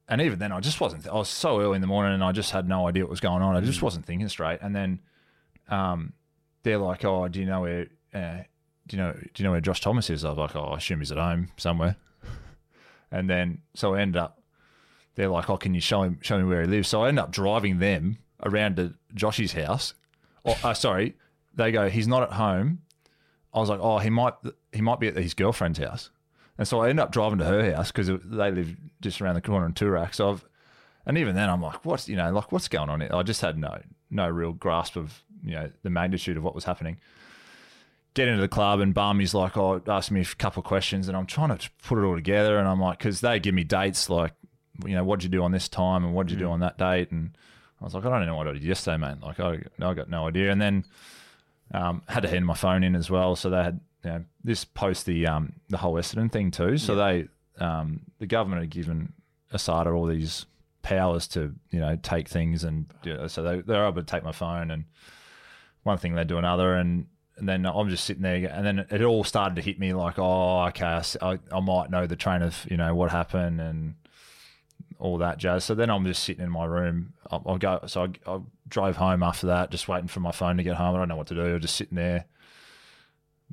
And even then, I just wasn't. I was so early in the morning, and I just had no idea what was going on. I just wasn't thinking straight. And then, um, they're like, "Oh, do you know where? Uh, do you know? Do you know where Josh Thomas is?" I was like, "Oh, I assume he's at home somewhere." And then, so I ended up. They're like, "Oh, can you show him? Show me where he lives?" So I ended up driving them around to Josh's house. Oh, uh, sorry, they go, "He's not at home." I was like, "Oh, he might. He might be at his girlfriend's house." And so I ended up driving to her house because they live just around the corner in Toorak. So I've, and even then I'm like, what's you know, like what's going on here? I just had no no real grasp of you know the magnitude of what was happening. Get into the club and Barmy's like, oh, ask me a couple of questions, and I'm trying to put it all together, and I'm like, because they give me dates like, you know, what'd you do on this time and what'd you do on that date, and I was like, I don't know what I did yesterday, mate. Like, I, I got no idea, and then um, had to hand my phone in as well, so they had you know, this post the um, the whole Essendon thing too. So they um, the government had given Asada all these powers to you know take things, and you know, so they they're able to take my phone and one thing led to another, and, and then I'm just sitting there, and then it all started to hit me like, oh, okay, I, I might know the train of you know what happened and all that jazz. So then I'm just sitting in my room. I'll, I'll go. So I, I drove home after that, just waiting for my phone to get home. I don't know what to do. I'm just sitting there.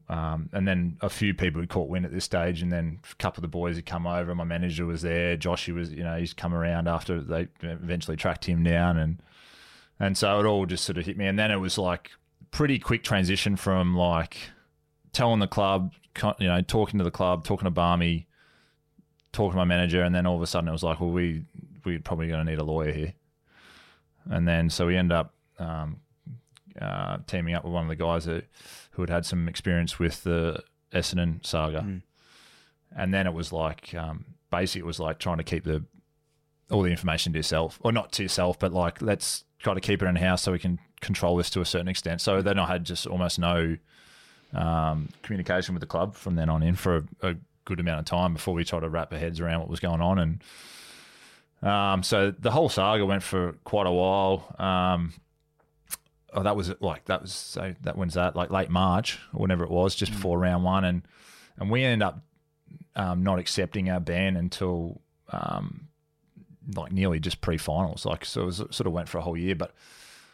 Um, and then a few people had caught wind at this stage, and then a couple of the boys had come over. My manager was there. Joshy was, you know, he's come around after they eventually tracked him down, and and so it all just sort of hit me. And then it was like pretty quick transition from like telling the club, you know, talking to the club, talking to Barmy, talking to my manager, and then all of a sudden it was like, well, we we're probably going to need a lawyer here. And then so we end up um, uh, teaming up with one of the guys that, who had had some experience with the Essendon saga. Mm. And then it was like, um, basically, it was like trying to keep the all the information to yourself, or not to yourself, but like let's try to keep it in house so we can control this to a certain extent. So then I had just almost no um, communication with the club from then on in for a, a good amount of time before we tried to wrap our heads around what was going on. And um, so the whole saga went for quite a while. Um, oh, that was like that was so that when's that like late March or whenever it was, just before round one, and and we ended up um, not accepting our ban until um, like nearly just pre-finals. Like so, it was, sort of went for a whole year, but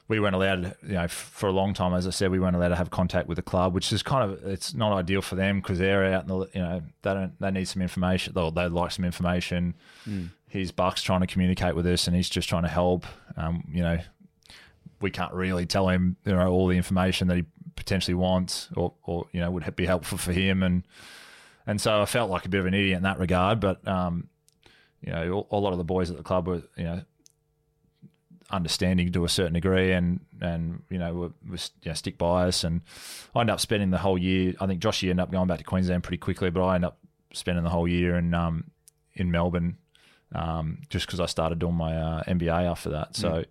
we weren't allowed, you know, for a long time, as I said, we weren't allowed to have contact with the club, which is kind of it's not ideal for them because they're out in the, you know, they don't they need some information. They they'd like some information. Mm. Here's Bucks trying to communicate with us, and he's just trying to help. Um, you know, we can't really tell him, you know, all the information that he potentially wants, or or you know, would be helpful for him, and and so I felt like a bit of an idiot in that regard, but um, you know, a lot of the boys at the club were, you know, understanding to a certain degree, and and you know, were, was you know, stick by us, and I ended up spending the whole year. I think Joshy ended up going back to Queensland pretty quickly, but I ended up spending the whole year in um in Melbourne, um, just because I started doing my uh, MBA after that. So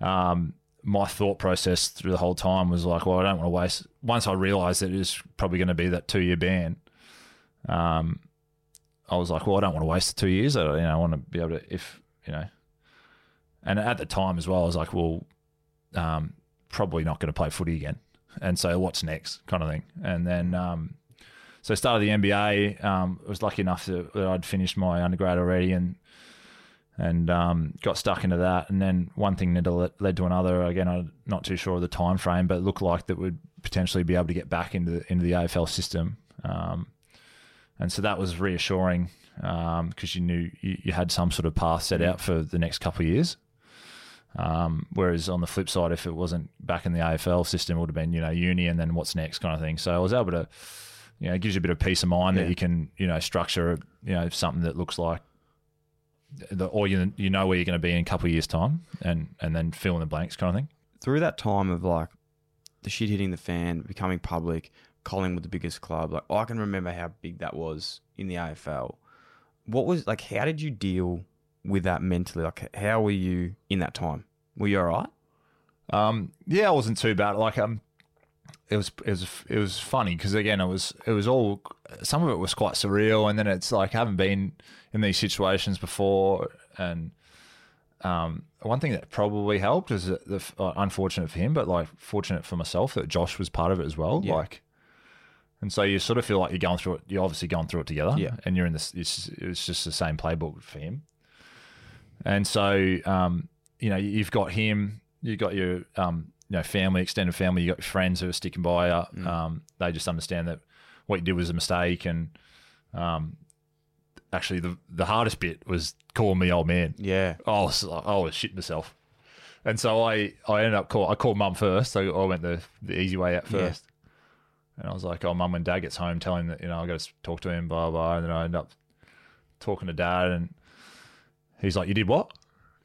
um, my thought process through the whole time was like, well, I don't want to waste. Once I realised that it was probably going to be that two year ban, um, I was like, well, I don't want to waste the two years. I, you know, I want to be able to, if you know, and at the time as well, I was like, well, um, probably not going to play footy again. And so, what's next, kind of thing. And then, um, so I started the MBA. Um, was lucky enough that, I'd finished my undergrad already, and and um, got stuck into that. And then one thing led to, led to another. Again, I'm not too sure of the time frame, but it looked like that would potentially be able to get back into the, into the AFL system. Um, and so that was reassuring because you knew you, you had some sort of path set out for the next couple of years. Um, whereas on the flip side, if it wasn't back in the AFL system, it would have been you know uni and then what's next kind of thing. So I was able to, you know, it gives you a bit of peace of mind Yeah. that you can you know structure you know something that looks like, the, or you you know where you're going to be in a couple of years time, and and then fill in the blanks kind of thing. Through that time of like the shit hitting the fan, becoming public, Collingwood the biggest club, like I can remember how big that was in the AFL. What was like? How did you deal with that mentally? Like, how were you in that time? Were you all right? Um, yeah, I wasn't too bad. Like um, it was it was it was funny because again, it was it was all some of it was quite surreal, and then it's like I haven't been in these situations before, and um, one thing that probably helped is the uh, unfortunate for him, but like fortunate for myself that Josh was part of it as well. Yeah. Like, and so you sort of feel like you're going through it. You're obviously going through it together, Yeah. and you're in this. It's, it's just the same playbook for him. And so, um, you know, you've got him, you've got your, um, you know, family, extended family, you've got your friends who are sticking by you. Um, they just understand that what you did was a mistake. And um, actually, the, the hardest bit was calling me old man. Yeah. I was, I was shitting myself. And so I, I ended up call I called mum first. So I went the, the easy way out first. And I was like, oh, mum, when dad gets home, tell him that, you know, I got to talk to him, blah, blah. And then I end up talking to dad and he's like, you did what?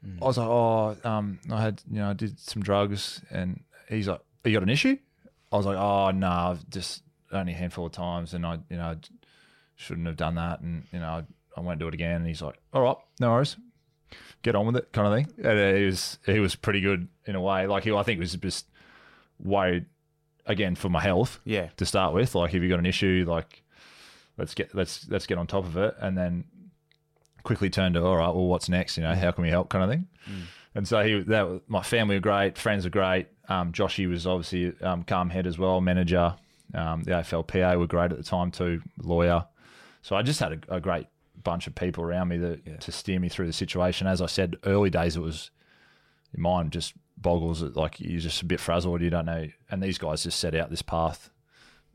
Mm. I was like, oh, um, I had, you know, I did some drugs. And he's like, you got an issue? I was like, oh, no, I've just only a handful of times. And I, you know, shouldn't have done that. And, you know, I, I won't do it again. And he's like, all right, no worries. Get on with it, kind of thing. And he was he was pretty good in a way. Like he, I think, he was just worried again for my health. Yeah. To start with, like if you've got an issue, like let's get let's let's get on top of it, and then quickly turn to all right, well, what's next? You know, how can we help, kind of thing. And so he that my family were great, friends were great. Um, Joshy was obviously um, calm head as well, manager. Um, the AFLPA were great at the time too, lawyer. So I just had a, a great bunch of people around me that, to steer me through the situation. As I said, early days it was mind just boggles. It like you're just a bit frazzled. You don't know. And these guys just set out this path.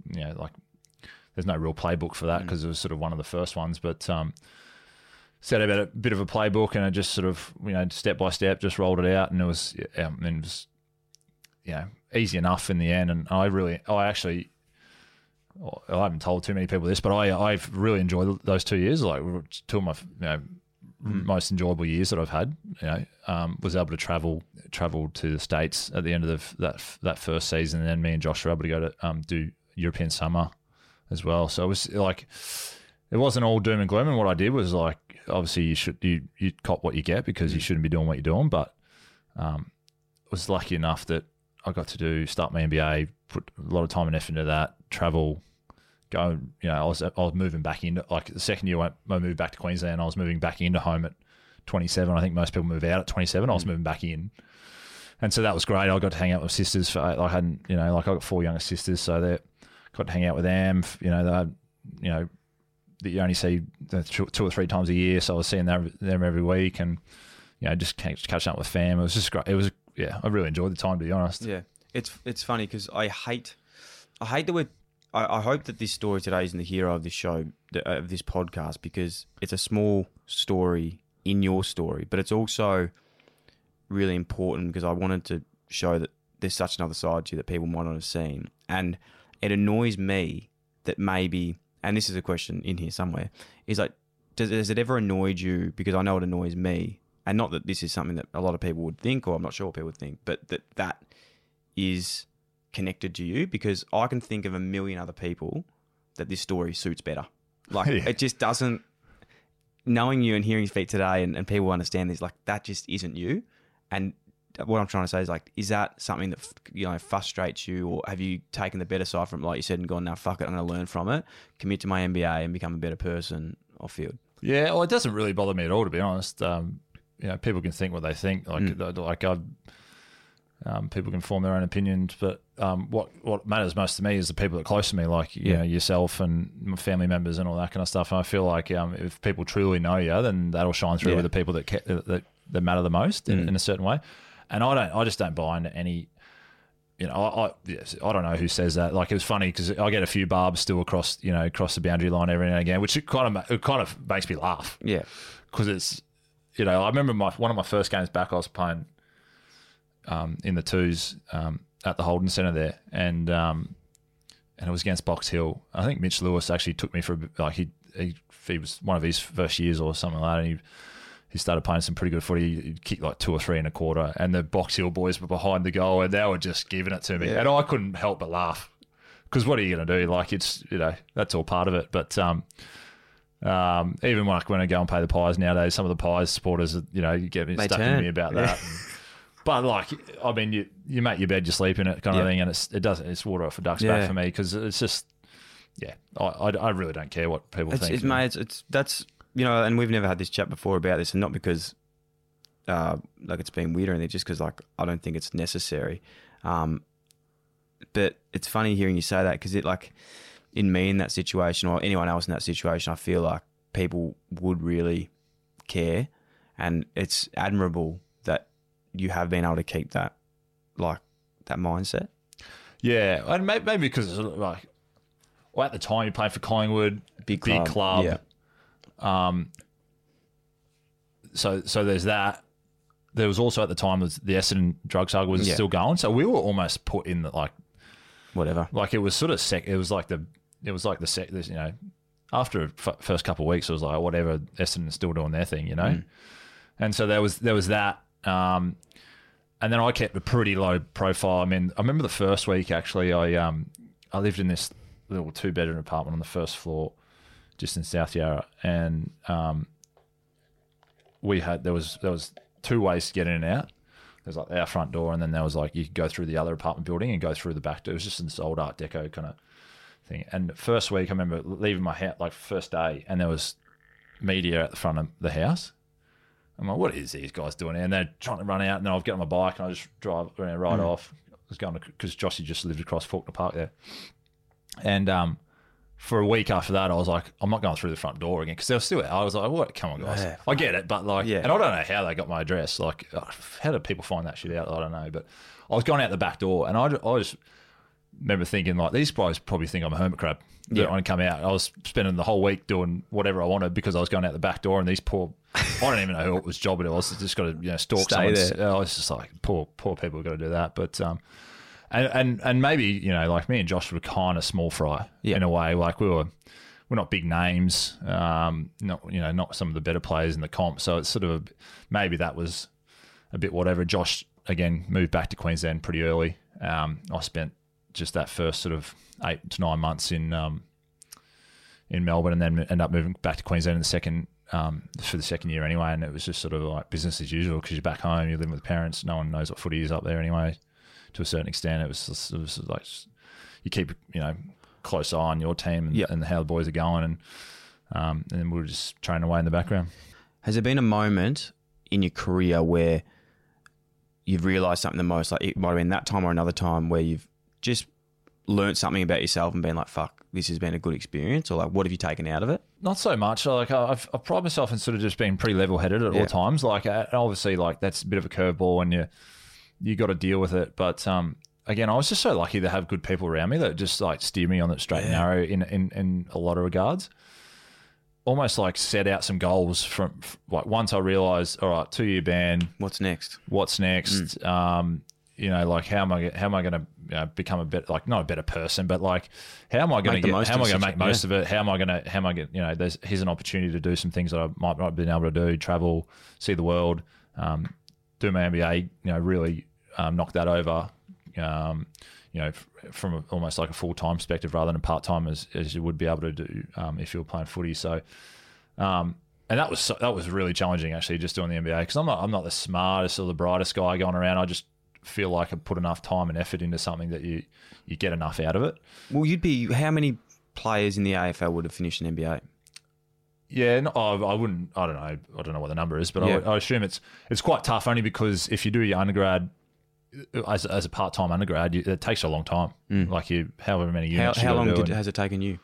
You know, like there's no real playbook for that because it was sort of one of the first ones. But um, set about a bit of a playbook and I just sort of you know step by step just rolled it out and it was um, and it was you know easy enough in the end. And I really I actually I haven't told too many people this, but I I've really enjoyed those two years. Like two of my you know most enjoyable years that I've had. You know, um, was able to travel travel to the states at the end of the, that that first season, and then me and Josh were able to go to um, do European summer as well. So it was like it wasn't all doom and gloom. And what I did was like obviously you should you you cop what you get because you shouldn't be doing what you're doing, but um, was lucky enough that I got to do start my MBA, put a lot of time and effort into that, travel, go. You know, I was I was moving back into like the second year I moved back to Queensland. I was moving back into home at 27. I think most people move out at 27. I was hmm. moving back in, and so that was great. I got to hang out with sisters. For, I hadn't, you know, like I got four younger sisters, so they got to hang out with them. You know, they, you know, that you only see two two or three times a year. So I was seeing them, them every week, and you know, just catching up with fam. It was just great. It was yeah, I really enjoyed the time to be honest. Yeah, it's it's funny because I hate, I hate that we're. I, I hope that this story today isn't the hero of this show uh, of this podcast because it's a small story in your story, but it's also really important because I wanted to show that there's such another side to you that people might not have seen, and it annoys me that maybe, and this is a question in here somewhere, is like, does, it ever annoyed you? Because I know it annoys me, and not that this is something that a lot of people would think, or I'm not sure what people would think, but that that is connected to you because I can think of a million other people that this story suits better. Like Yeah. it just doesn't. knowing you and hearing your feet today, and, and people understand this, like that just isn't you. And what I'm trying to say is like, is that something that you know frustrates you, or have you taken the better side from, like you said, and gone, now fuck it, I'm going to learn from it, commit to my MBA, and become a better person off field. Yeah, well, it doesn't really bother me at all, to be honest. Um, you know, people can think what they think. Like, Mm. like I, um, people can form their own opinions, but um, what what matters most to me is the people that are close to me, like you Yeah. know yourself and my family members and all that kind of stuff. And I feel like um, if people truly know you, then that'll shine through Yeah. with the people that ca- that, that matter the most in, Mm. in a certain way. And I don't, I just don't buy into any. You know, I, I, yes, I don't know who says that. Like it was funny because I get a few barbs still across, you know, across the boundary line every now and again, which it kind of it kind of makes me laugh Yeah. because it's you know I remember my one of my first games back I was playing um, in the twos um, at the Holden Centre there and um, and it was against Box Hill I think Mitch Lewis actually took me for a bit, like he, he he was one of his first years or something like that and he he started playing some pretty good footy. He kicked like two or three and a quarter, and the Box Hill boys were behind the goal, and they were just giving it to me, Yeah. and I couldn't help but laugh because what are you going to do? Like it's you know that's all part of it. But um, um, even like when I go and pay the pies nowadays, some of the pies supporters, you know, you get me stuck in me about Yeah. But like, I mean, you you make your bed, you sleep in it, kind of Yeah. thing, and it's it doesn't it's water off a duck's Yeah. back for me because it's just yeah, I, I I really don't care what people It's, think. it's mate, it's, it's that's you know, and we've never had this chat before about this, and not because uh, like it's been weird or anything, just because like I don't think it's necessary. Um, but it's funny hearing you say that because it like in me in that situation or anyone else in that situation, I feel like people would really care, and it's admirable you have been able to keep that like that mindset. Yeah, and maybe, maybe because it's like, well, at the time you played for Collingwood, Big big club, club. yeah. Um. So so there's that. There was also at the time was the Essendon drug saga was Yeah. still going, so we were almost put in the like Whatever. like it was sort of sec. It was like the it was like the sec. this, You know, after f- first couple of weeks, it was like whatever. Essendon's still doing their thing, you know. Mm. And so there was there was that. Um, and then I kept a pretty low profile. I mean, I remember the first week actually. I um I lived in this little two bedroom apartment on the first floor, just in South Yarra, and um we had there was there was two ways to get in and out. There's like our front door, and then there was like you could go through the other apartment building and go through the back door. It was just this old Art Deco kind of thing. And first week, I remember leaving my house like first day, and there was media at the front of the house. I'm like, what is these guys doing? here? And they're trying to run out, and then I'll get on my bike and I just drive around right Mm. off. I was going because Jossie just lived across Fawkner Park there, and um, for a week after that, I was like, I'm not going through the front door again because they were still. Out. I was like, what? Come on, guys. Yeah. I get it, but like, Yeah. and I don't know how they got my address. Like, uh, how did people find that shit out? I don't know, but I was going out the back door, and I, I just remember thinking like, these guys probably think I'm a hermit crab. Yeah. Yeah. I come out. I was spending the whole week doing whatever I wanted because I was going out the back door, and these poor. I don't even know who it was job it was. Just got to you know stalk Stay someone. there. I was just like, poor poor people have got to do that, but um. And, and and maybe you know, like me and Josh were kind of small fry Yeah. in a way. Like we were, we're not big names. Um, not you know, not some of the better players in the comp. So it's sort of maybe that was a bit whatever. Josh again moved back to Queensland pretty early. Um, I spent just that first sort of eight to nine months in um, in Melbourne, and then end up moving back to Queensland in the second um, for the second year anyway. And it was just sort of like business as usual because you're back home, you're living with parents. No one knows what footy is up there anyway. To a certain extent, it was, just, it was like you keep you know close eye on your team and, Yep. and how the boys are going, and um, and then we were just training away in the background. Has there been a moment in your career where you've realised something the most? Like it might have been that time or another time where you've just learnt something about yourself and been like, "Fuck, this has been a good experience," or like, "What have you taken out of it?" Not so much. Like I've, I've pride myself in sort of just being pretty level headed at Yeah. all times. Like obviously, like that's a bit of a curveball, and you you got to deal with it. But um, again, I was just so lucky to have good people around me that just like steer me on the straight and narrow in, in in a lot of regards. Almost like set out some goals from like once I realized, all right, two year ban, What's next? what's next? Mm. Um, you know, like how am I how am I going to you know, become a bit like not a better person, but like how am I going to get how am I going to make most yeah. of it? How am I going to how am I going you know? There's here's an opportunity to do some things that I might not have been able to do, travel, see the world, um, do my MBA. You know, really um, knock that over. Um, you know, from a, almost like a full time perspective rather than a part time as, as you would be able to do um, if you were playing footy. So, um, and that was so, that was really challenging actually, just doing the MBA because I'm not I'm not the smartest or the brightest guy going around. I just feel like I put enough time and effort into something that you you get enough out of it. Well, you'd be how many players in the AFL would have finished in MBA? Yeah, no, I, I wouldn't. I don't know. I don't know what the number is, but Yeah. I, I assume it's it's quite tough. Only because if you do your undergrad uh, as, as a part time undergrad, you, it takes a long time. Mm. Like you, however many years. How, how long did, and- has it taken you?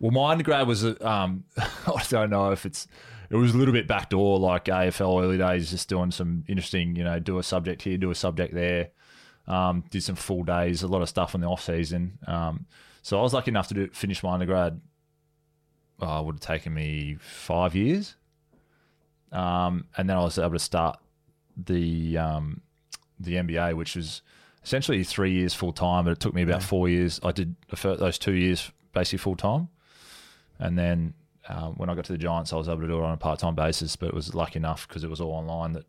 Well, my undergrad was, uh, um, I don't know if it's, it was a little bit backdoor, like AFL early days, just doing some interesting, you know, do a subject here, do a subject there. Um, did some full days, a lot of stuff in the off season. Um, so I was lucky enough to do finish my undergrad. Oh, it would have taken me five years, um, and then I was able to start the um, the MBA, which was essentially three years full time, but it took me about four years. I did those two years basically full time, and then um, when I got to the Giants, I was able to do it on a part time basis. But it was lucky enough because it was all online that,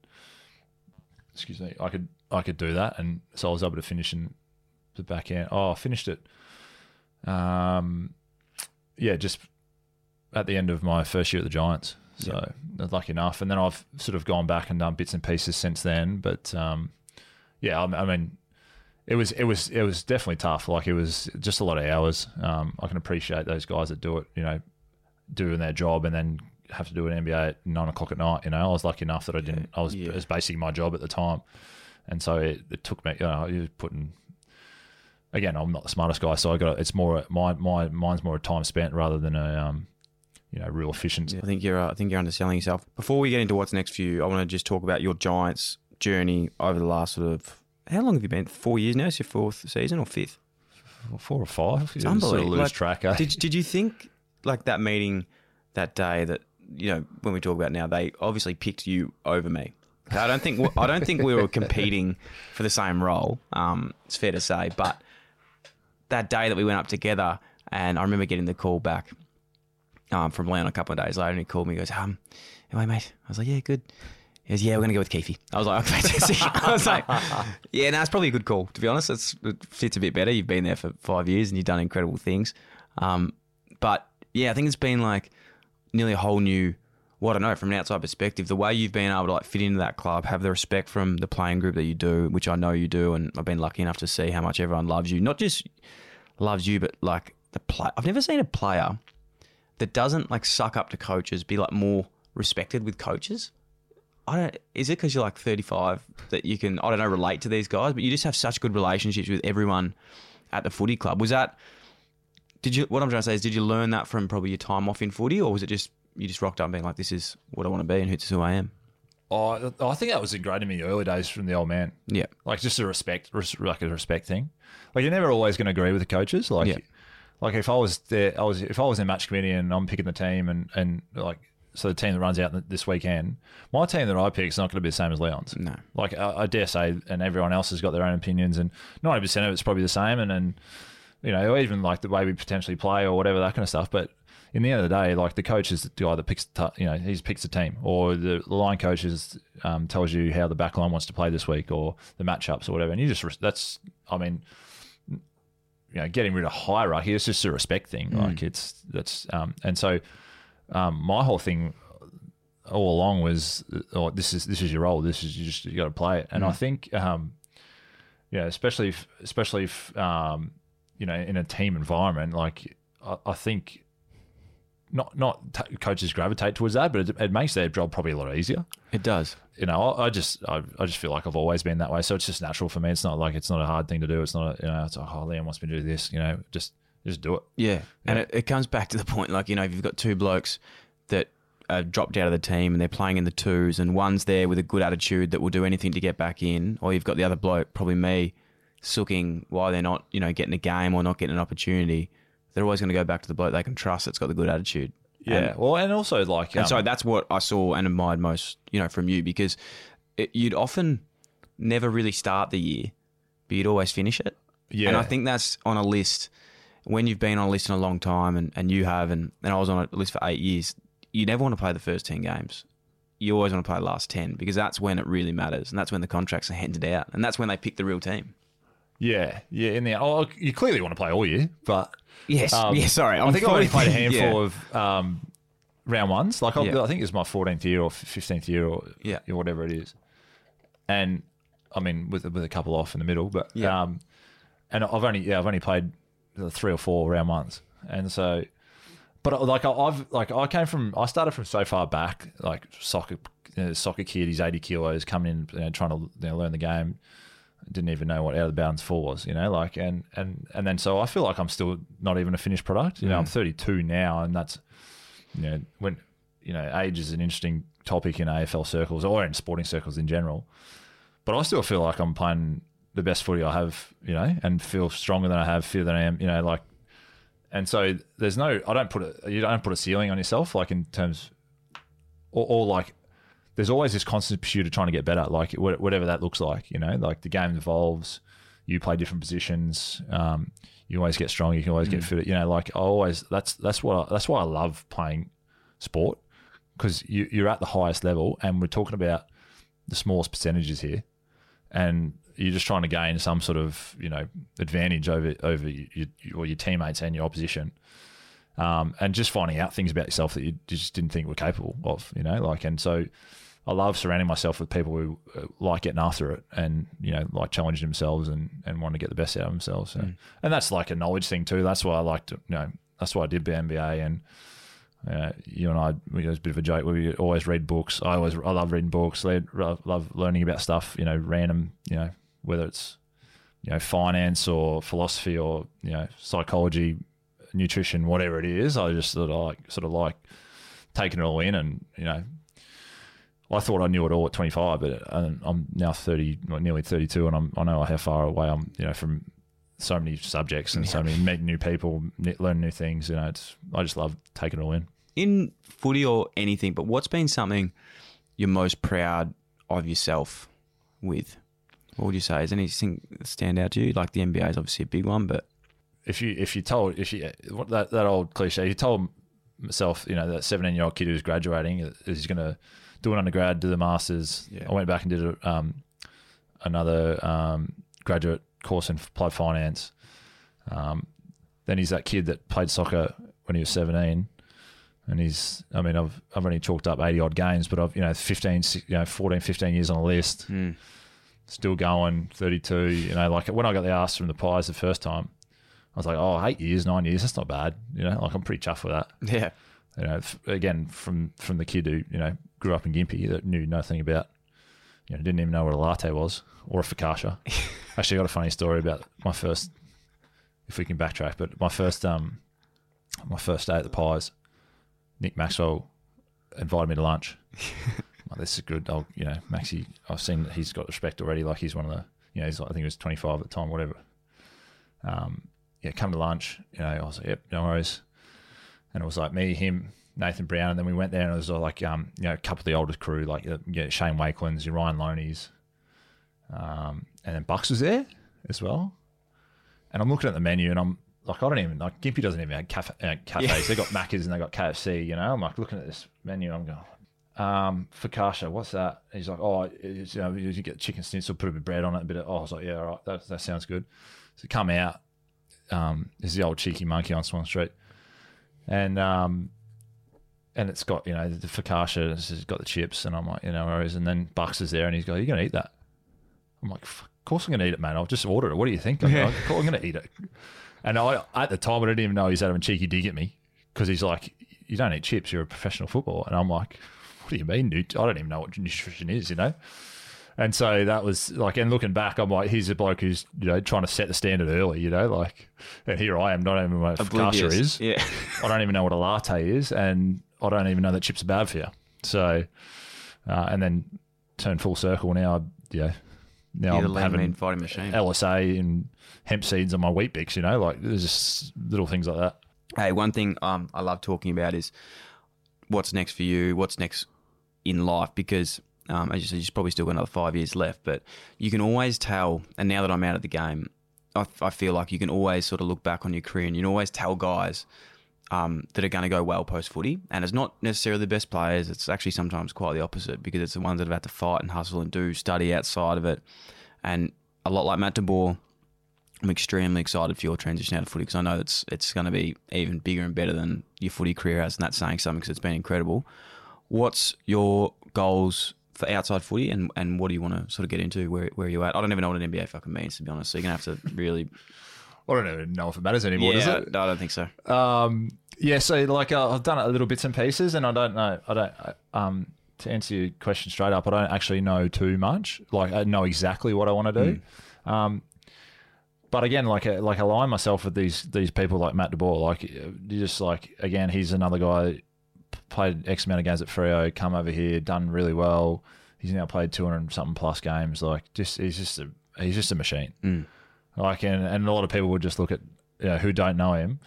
excuse me, I could I could do that, and so I was able to finish in the back end. Oh, I finished it. Um, yeah, just at the end of my first year at the Giants. So was lucky enough, and then I've sort of gone back and done bits and pieces since then. But um, yeah, I, I mean, it was it was it was definitely tough. Like it was just a lot of hours. Um, I can appreciate those guys that do it. You know, doing their job and then have to do an MBA at nine o'clock at night. You know, I was lucky enough that I didn't. I was it was basically my job at the time, and so it, it took me. You know, was putting. Again, I'm not the smartest guy, so I got. It's more my my mine's more a time spent rather than a um, you know, real efficiency. I think you're. Uh, I think you're underselling yourself. Before we get into what's next for you, I want to just talk about your Giants journey over the last sort of. How long have you been? Four years now. It's your fourth season or fifth? Four or five. It's You sort of unbelievable. lose Like, track. Eh? Did Did you think like that meeting that day that you know when we talk about now they obviously picked you over me. I don't think I don't think we were competing for the same role. Um, it's fair to say, but that day that we went up together, and I remember getting the call back um, from Leon a couple of days later, and he called me. He goes, "Um, I mate?" I was like, "Yeah, good." He goes, "Yeah, we're gonna go with Keeffe." I was like, "Okay, fantastic." I was like, "Yeah, no, it's probably a good call. To be honest, it's, it fits a bit better. You've been there for five years and you've done incredible things." Um, but yeah, I think it's been like nearly a whole new. Well, I don't know from an outside perspective, the way you've been able to like fit into that club, have the respect from the playing group that you do, which I know you do, and I've been lucky enough to see how much everyone loves you. Not just loves you, but like the play. I've never seen a player that doesn't like suck up to coaches be like more respected with coaches. I don't. Is it because you're like 35 that you can I don't know relate to these guys, but you just have such good relationships with everyone at the footy club. Was that? Did you? What I'm trying to say is, did you learn that from probably your time off in footy, or was it just you just rocked up being like, this is what I want to be and it's who I am? Oh, I think that was ingrained in me early days from the old man. Yeah. like just a respect, res- like a respect thing. Like you're never always going to agree with the coaches. Like, Yeah. like if I was there, I was if I was in match committee and I'm picking the team and and like so the team that runs out this weekend, my team that I pick is not going to be the same as Leon's. No, like I, I dare say, and everyone else has got their own opinions, and ninety percent of it's probably the same, and and you know or even like the way we potentially play or whatever that kind of stuff, but. In the end of the day, like the coach is the guy that picks, you know, he picks the team, or the line coach is, um, tells you how the back line wants to play this week, or the matchups, or whatever. And you just that's, I mean, you know, getting rid of hierarchy. It's just a respect thing. Mm. Like it's that's, um, and so um, my whole thing all along was, oh, this is this is your role. This is you just you got to play it. And I Mm. think, um, yeah, especially if, especially if um, you know in a team environment, like I, I think not not t- coaches gravitate towards that, but it, it makes their job probably a lot easier. It does. You know, I, I just I, I just feel like I've always been that way, so it's just natural for me. It's not like it's not a hard thing to do. It's not a, you know it's like oh Liam wants me to do this. You know, just just do it. Yeah, and it, it comes back to the point, like you know, if you've got two blokes that are dropped out of the team and they're playing in the twos, and one's there with a good attitude that will do anything to get back in, or you've got the other bloke, probably me, sooking why they're not, you know, getting a game or not getting an opportunity. They're always going to go back to the bloke they can trust that's got the good attitude. Yeah, And- well, and also like and um, so that's what I saw and admired most, you know, from you because it, you'd often never really start the year, but you'd always finish it. Yeah. And I think that's on a list when you've been on a list in a long time and, and you have, and, and I was on a list for eight years, you never want to play the first 10 games. You always want to play the last 10 because that's when it really matters. And that's when the contracts are handed out. And that's when they pick the real team. Yeah, yeah. In the oh, you clearly want to play all year, but Yes, yeah, sorry, I I'm think I've only played a handful yeah. of um, round ones. Like I, Yeah. I think it's my 14th year or 15th year or Yeah. or whatever it is. And I mean, with with a couple off in the middle, but Yeah. um, and I've only yeah I've only played three or four round ones, and so. But like I- I've like I came from I started from so far back like soccer you know, soccer kid he's eighty kilos coming in you know, trying to you know, learn the game didn't even know what out of the bounds four was, you know, like and and and then so I feel like I'm still not even a finished product. You know, I'm mm. 32 now, and that's you know when you know age is an interesting topic in AFL circles or in sporting circles in general. But I still feel like I'm playing the best footy I have, you know, and feel stronger than I have, feel than I am, you know, like. And so there's no, I don't put a, you don't put a ceiling on yourself, like in terms, or, or like there's always this constant pursuit of trying to get better, like whatever that looks like, you know, like the game evolves, you play different positions, um, you always get stronger, you can always get fitter, you know, like I always, that's, that's what, I, that's why I love playing sport because you, you're at the highest level and we're talking about the smallest percentages here and you're just trying to gain some sort of, you know, advantage over, over your, your, or your teammates and your opposition um, and just finding out things about yourself that you just didn't think were capable of, you know, like, and so I love surrounding myself with people who uh, like getting after it and, you know, like challenging themselves and, and want to get the best out of themselves. So, And that's like a knowledge thing too. That's why I like to, you know, that's why I did the MBA and, uh, you and I, we, it was a bit of a joke. We always read books. I always, I love reading books. I love learning about stuff, you know, random, you know, whether it's, you know, finance or philosophy or, you know, psychology, nutrition, whatever it is. I just sort of like, sort of like taking it all in and, you know, I thought I knew it all at 25, but I'm now 30, well, nearly 32, and I'm, I know how far away I'm, you know, from so many subjects and so many meet new people, learn new things. You know, it's I just love taking it all in. in footy or anything, but what's been something you're most proud of yourself with? What would you say? Is anything stand out to you? Like the MBA is obviously a big one, but If you if you told if you what that that old cliche, you told myself, you know, that 17 year old kid who's graduating is going to do an undergrad, do the masters. I went back and did a, um, another um, graduate course in applied finance. Um, then he's that kid that played soccer when he was 17. And he's, I mean, I've, I've only chalked up 80 odd games, but I've, you know, 15, you know, 14, 15 years on the list, still going, 32. You know, like when I got the ask from the Pies the first time, I was like, oh, eight years, nine years, that's not bad. You know, like I'm pretty chuffed with that. Yeah. You know, again, from from the kid who, you know, grew up in Gympie that knew nothing about, you know, didn't even know what a latte was or a focaccia. Actually, I got a funny story about my first, if we can backtrack, but my first, um, my first day at the Pies, Nick Maxwell invited me to lunch. Like, this is good. I'll, you know, Maxie, I've seen that he's got respect already. Like he's one of the, you know, he's, I think he was 25 at the time, whatever. Um, yeah, come to lunch. You know, I was like, yep, no worries. And it was like me, him, Nathan Brown, and then we went there and it was like, um, you know, a couple of the oldest crew, like uh, you know, Shane Wakelin's, your Ryan Lonie's, um, and then Bucks was there as well. And I'm looking at the menu and I'm like, I don't even like Gympie doesn't even have cafe, uh, cafes. They got Macca's and they got KFC. You know, I'm like looking at this menu. I'm going, um, focaccia, what's that? And he's like, oh, it's, you know, you get chicken schnitzel, put a bit of bread on it, a bit of. Oh, I was like, yeah, all right, that that sounds good. So come out. Um, there's the old cheeky monkey on Swan Street, and um, and it's got you know the focaccia. It's got the chips, and I'm like, you know, whereas, and then Bucks is there, and he's go, you're gonna eat that? I'm like, of course I'm gonna eat it, man. I'll just order it. What do you think? I'm, like, I'm gonna eat it. And I, at the time, I didn't even know he's having a cheeky dig at me because he's like, you don't eat chips. You're a professional footballer, and I'm like, what do you mean? Nut- I don't even know what nutrition is, you know. And so that was like, and looking back, I'm like, he's a bloke who's you know trying to set the standard early, you know, like, and here I am, not even what focaccia is. Yeah. I don't even know what a latte is, and I don't even know that chips are bad for you. So, uh, and then turn full circle now, yeah. Now You're I'm having fighting machine. LSA and hemp seeds on my Weet-Bix, you know, like there's just little things like that. Hey, one thing um, I love talking about is what's next for you, what's next in life, because um, as you said, you've probably still got another five years left, but you can always tell, and now that I'm out of the game, I, I feel like you can always sort of look back on your career and you can always tell guys um, that are going to go well post footy. And it's not necessarily the best players, it's actually sometimes quite the opposite because it's the ones that have had to fight and hustle and do study outside of it. And a lot like Matt DeBoer, I'm extremely excited for your transition out of footy because I know it's it's going to be even bigger and better than your footy career has, and that's saying something because it's been incredible. What's your goals for outside footy, and, and what do you want to sort of get into? Where where are you at? I don't even know what an MBA fucking means to be honest. So you're gonna have to really. I don't even know if it matters anymore. yeah, does it? no, I don't think so. Um, yeah, so like uh, I've done it a little bits and pieces, and I don't know. I don't. Um, to answer your question straight up, I don't actually know too much. Like I know exactly what I want to do. Um, but again, like uh, like align myself with these these people like Matt DeBoer. Like you just like again, he's another guy played X amount of games at Freo, come over here, done really well. He's now played two hundred something plus games. Like just he's just a he's just a machine. Mm. Like and, and a lot of people would just look at you know, who don't know him.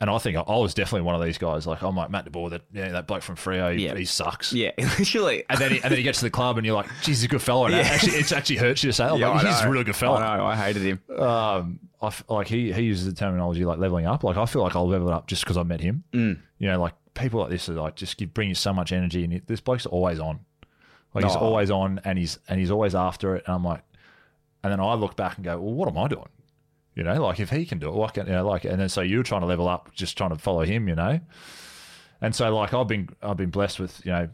And I think I, I was definitely one of these guys. Like I'm like Matt de Boer, that yeah, that bloke from Freo, he, Yeah. he sucks. Yeah, literally. And then he, and then he gets to the club, and you're like, "Geez, he's a good fellow." And Yeah. actually, it actually hurts you to say, oh, Yeah, like, "He's a really good fellow." I know. I hated him. Um, I f- like he he uses the terminology like leveling up. Like I feel like I'll level it up just because I met him. Mm. You know, like people like this are like just give, bring you so much energy, and this bloke's always on. Like he's Oh. always on, and he's and he's always after it. And I'm like, and then I look back and go, well, what am I doing? You know, like if he can do it, like you know, like, and then so you're trying to level up, just trying to follow him. You know, and so like I've been I've been blessed with you know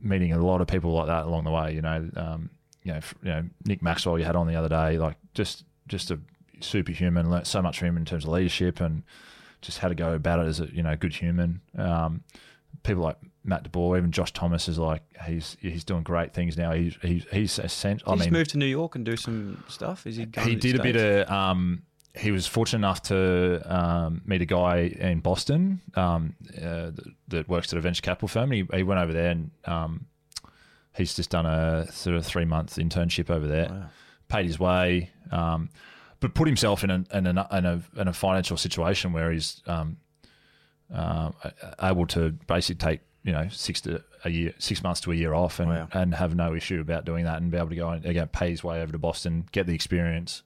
meeting a lot of people like that along the way. You know, um, you know, you know Nick Maxwell you had on the other day, like just just a superhuman. Learnt so much from him in terms of leadership and just how to go about it as a you know good human. Um, people like Matt de Boer, even Josh Thomas is like he's he's doing great things now. He's he's he's essential. I mean, move to New York and do some stuff? Is he? He did a bit of. Um, he was fortunate enough to um, meet a guy in Boston um, uh, that, that works at a venture capital firm. He, he went over there and um, he's just done a sort of three month internship over there. Paid his way, um, but put himself in a, in, a, in, a, in a financial situation where he's um, uh, able to basically take you know six to a year, six months to a year off, and Wow. and have no issue about doing that, and be able to go and again pay his way over to Boston, get the experience,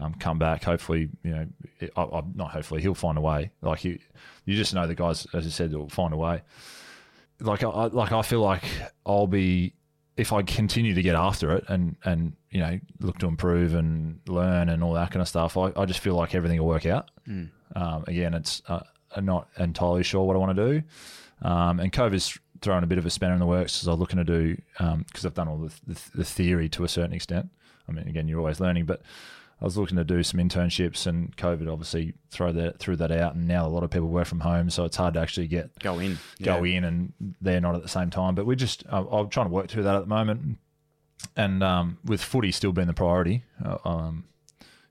um, come back. Hopefully, you know, it, I, I, not hopefully he'll find a way. Like you, you just know the guys, as I said, will find a way. Like I- like I feel like I'll be if I continue to get after it and and you know look to improve and learn and all that kind of stuff. I, I just feel like everything will work out. Mm. Um, again, it's uh, I'm not entirely sure what I want to do. Um, and COVID's thrown a bit of a spanner in the works as I'm looking to do because I've done all the, the, the theory to a certain extent. I mean, again, you're always learning, but I was looking to do some internships, and COVID obviously throw that threw that out. And now a lot of people work from home, so it's hard to actually get Go in. go Yeah. in, and they're not at the same time. But we just uh, I'm trying to work through that at the moment, and um, with footy still being the priority. Uh, um,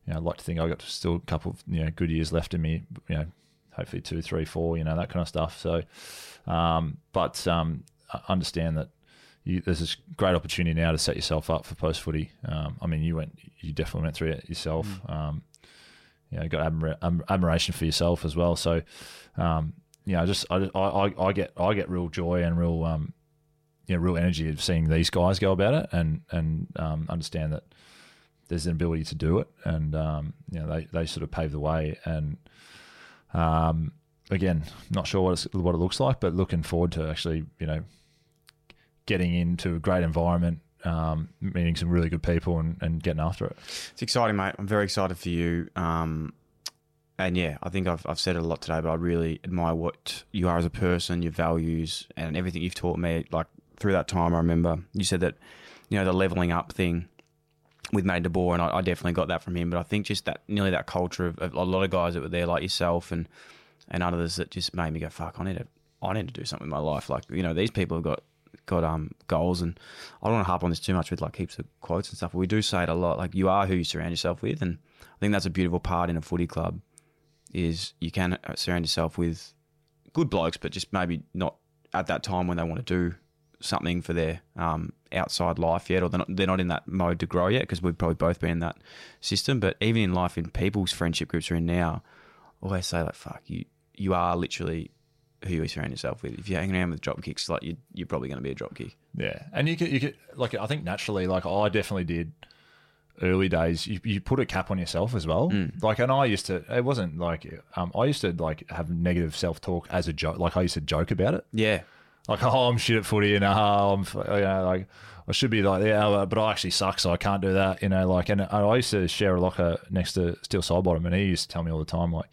you know, I'd like to think I got still a couple of you know good years left in me. You know, hopefully two, three, four. You know that kind of stuff. So, um, but um, I understand that you, there's this great opportunity now to set yourself up for post footy. Um, I mean, you went, you definitely went through it yourself. Um, you know, got admira- admiration for yourself as well. So, um, you know, just I, I, I get I get real joy and real um, you know, real energy of seeing these guys go about it and and um, understand that there's an ability to do it, and um, you know, they they sort of pave the way. And um, again, not sure what it's, what it looks like, but looking forward to actually, you know, getting into a great environment. Um, meeting some really good people and, and getting after it. It's exciting, mate. I'm very excited for you. Um, and yeah, I think I've, I've said it a lot today, but I really admire what you are as a person, your values, and everything you've taught me. Like through that time, I remember you said that, you know, the leveling up thing with Made Matty de Boer, and I, I definitely got that from him. But I think just that nearly that culture of, of a lot of guys that were there, like yourself and and others, that just made me go, "Fuck, I need to, I need to do something with my life." Like you know, these people have got got um goals, and I don't want to harp on this too much with like heaps of quotes and stuff. But we do say it a lot. Like you are who you surround yourself with, and I think that's a beautiful part in a footy club. Is you can uh, surround yourself with good blokes, but just maybe not at that time when they want to do something for their um, outside life yet, or they're not, they're not in that mode to grow yet, because we've probably both been in that system. But even in life, in people's friendship groups are in now, always say like, "Fuck you, you are literally who you surround yourself with. If you're hanging around with drop kicks, like you, you're probably going to be a drop kick." Yeah, and you could, you could like I think naturally, like I definitely did early days. You, you put a cap on yourself as well. Like, and I used to. It wasn't like um, I used to like have negative self talk as a joke. Like I used to joke about it. Yeah, Like, oh, I'm shit at footy, and oh, I'm, you know, like, I should be like, yeah, but I actually suck, so I can't do that, you know, like, and I used to share a locker next to Steele Sidebottom, and he used to tell me all the time, like,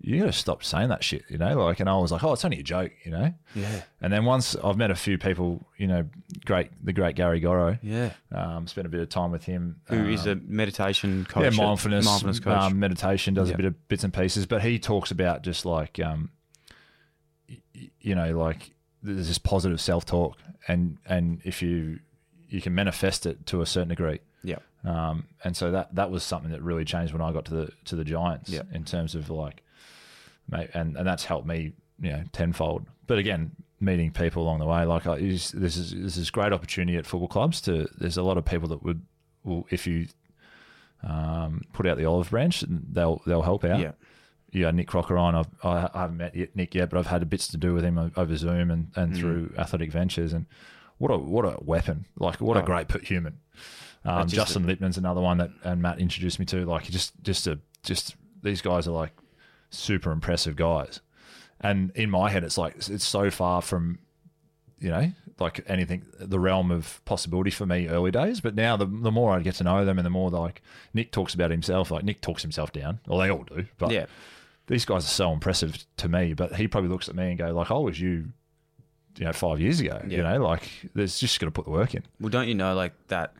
you got to stop saying that shit, you know, like, and I was like, oh, it's only a joke, you know, Yeah. and then once I've met a few people, you know, great, the great Gary Goro, Yeah. um, spent a bit of time with him, Who is um, a meditation coach? yeah, mindfulness, mindfulness coach. Um, meditation, does Yeah. a bit of bits and pieces, but he talks about just like, um, you know, like there's this positive self talk, and and if you you can manifest it to a certain degree, yeah. um, and so that that was something that really changed when I got to the to the Giants Yeah. in terms of like, mate, and and that's helped me, you know, tenfold. But again, meeting people along the way, like I, is, this is this is great opportunity at football clubs. To there's a lot of people that would, will if you um, put out the olive branch, they'll they'll help out. Yeah. Yeah, Nick Crocker on. I've, I I haven't met yet, Nick yet, but I've had bits to do with him over Zoom and, and Mm. through Athletic Ventures. And what a what a weapon! Like what a Oh. great put human. Um, Justin Lipman's another one that and Matt introduced me to. Like just just a just these guys are like super impressive guys. And in my head, it's like it's so far from you know like anything the realm of possibility for me early days. But now the the more I get to know them and the more like Nick talks about himself, like Nick talks himself down. Well, they all do, but Yeah. these guys are so impressive to me. But he probably looks at me and go like, oh, "I was you." You know, five years ago. You know, like there's just got to put the work in. Well, don't you know like that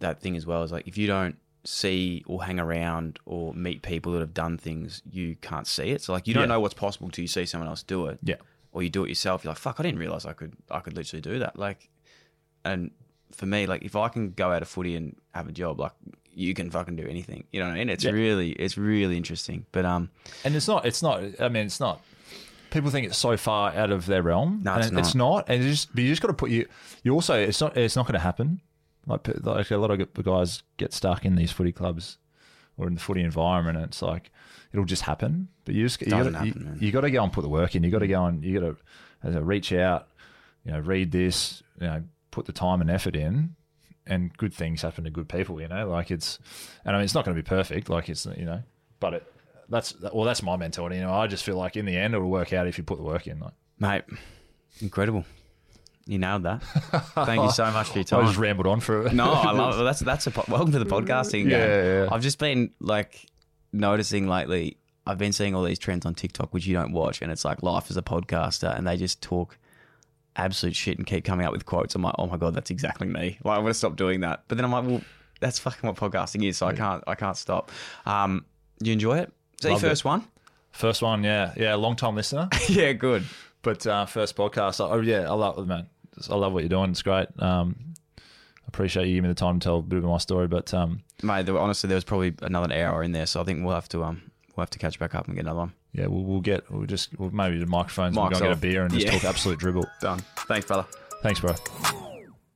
that thing as well is like if you don't see or hang around or meet people that have done things, you can't see it. So like you don't Yeah. know what's possible till you see someone else do it. Yeah. Or you do it yourself. You're like, fuck, I didn't realize I could I could literally do that. Like, and for me, like if I can go out of footy and have a job, like you can fucking do anything. You know what I mean? It's Yeah. really it's really interesting. But um, And it's not. It's not. I mean, it's not. People think it's so far out of their realm. No, and it's It's not. And you just, but you just got to put you. You also, it's not. It's not going to happen. Like, like a lot of guys get stuck in these footy clubs or in the footy environment, and it's like it'll just happen. But you just you got happen, you, you got to go and put the work in. You got to go mm. and you got to reach out. You know, read this. You know, put the time and effort in. And good things happen to good people, you know. Like it's, and I mean, it's not going to be perfect. Like it's, you know, but it, that's well, that's my mentality. You know, I just feel like in the end it'll work out if you put the work in. Like, mate, incredible. You nailed that. Thank you so much for your time. I just rambled on for it. No, I love it. That's that's a po- welcome to the podcasting. Yeah, yeah, yeah. I've just been like noticing lately. I've been seeing all these trends on TikTok, which you don't watch, and it's like life as a podcaster, and they just talk absolute shit and keep coming up with quotes. I'm like, oh my god, that's exactly me. Like, I'm gonna stop doing that. But then I'm like, well, that's fucking what podcasting is, so I can't I can't stop. Um, you enjoy it? Is that your Loved it. first one? First one, yeah, yeah, long time listener, yeah, good. But uh, first podcast. Oh yeah, I love it, man. I love what you're doing. It's great. Um, appreciate you giving me the time to tell a bit of my story. But um, Mate, there, were- honestly, there was probably another hour in there, so I think we'll have to um we'll have to catch back up and get another one. yeah, we'll, we'll get we'll just we'll maybe the microphones. We'll Mic's go and get a beer and just Yeah. talk absolute dribble. Done. Thanks, brother. Thanks, bro.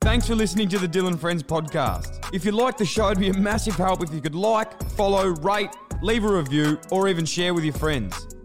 Thanks for listening to the Dylan Friends podcast. If you like the show, it'd be a massive help if you could like, follow, rate, leave a review, or even share with your friends.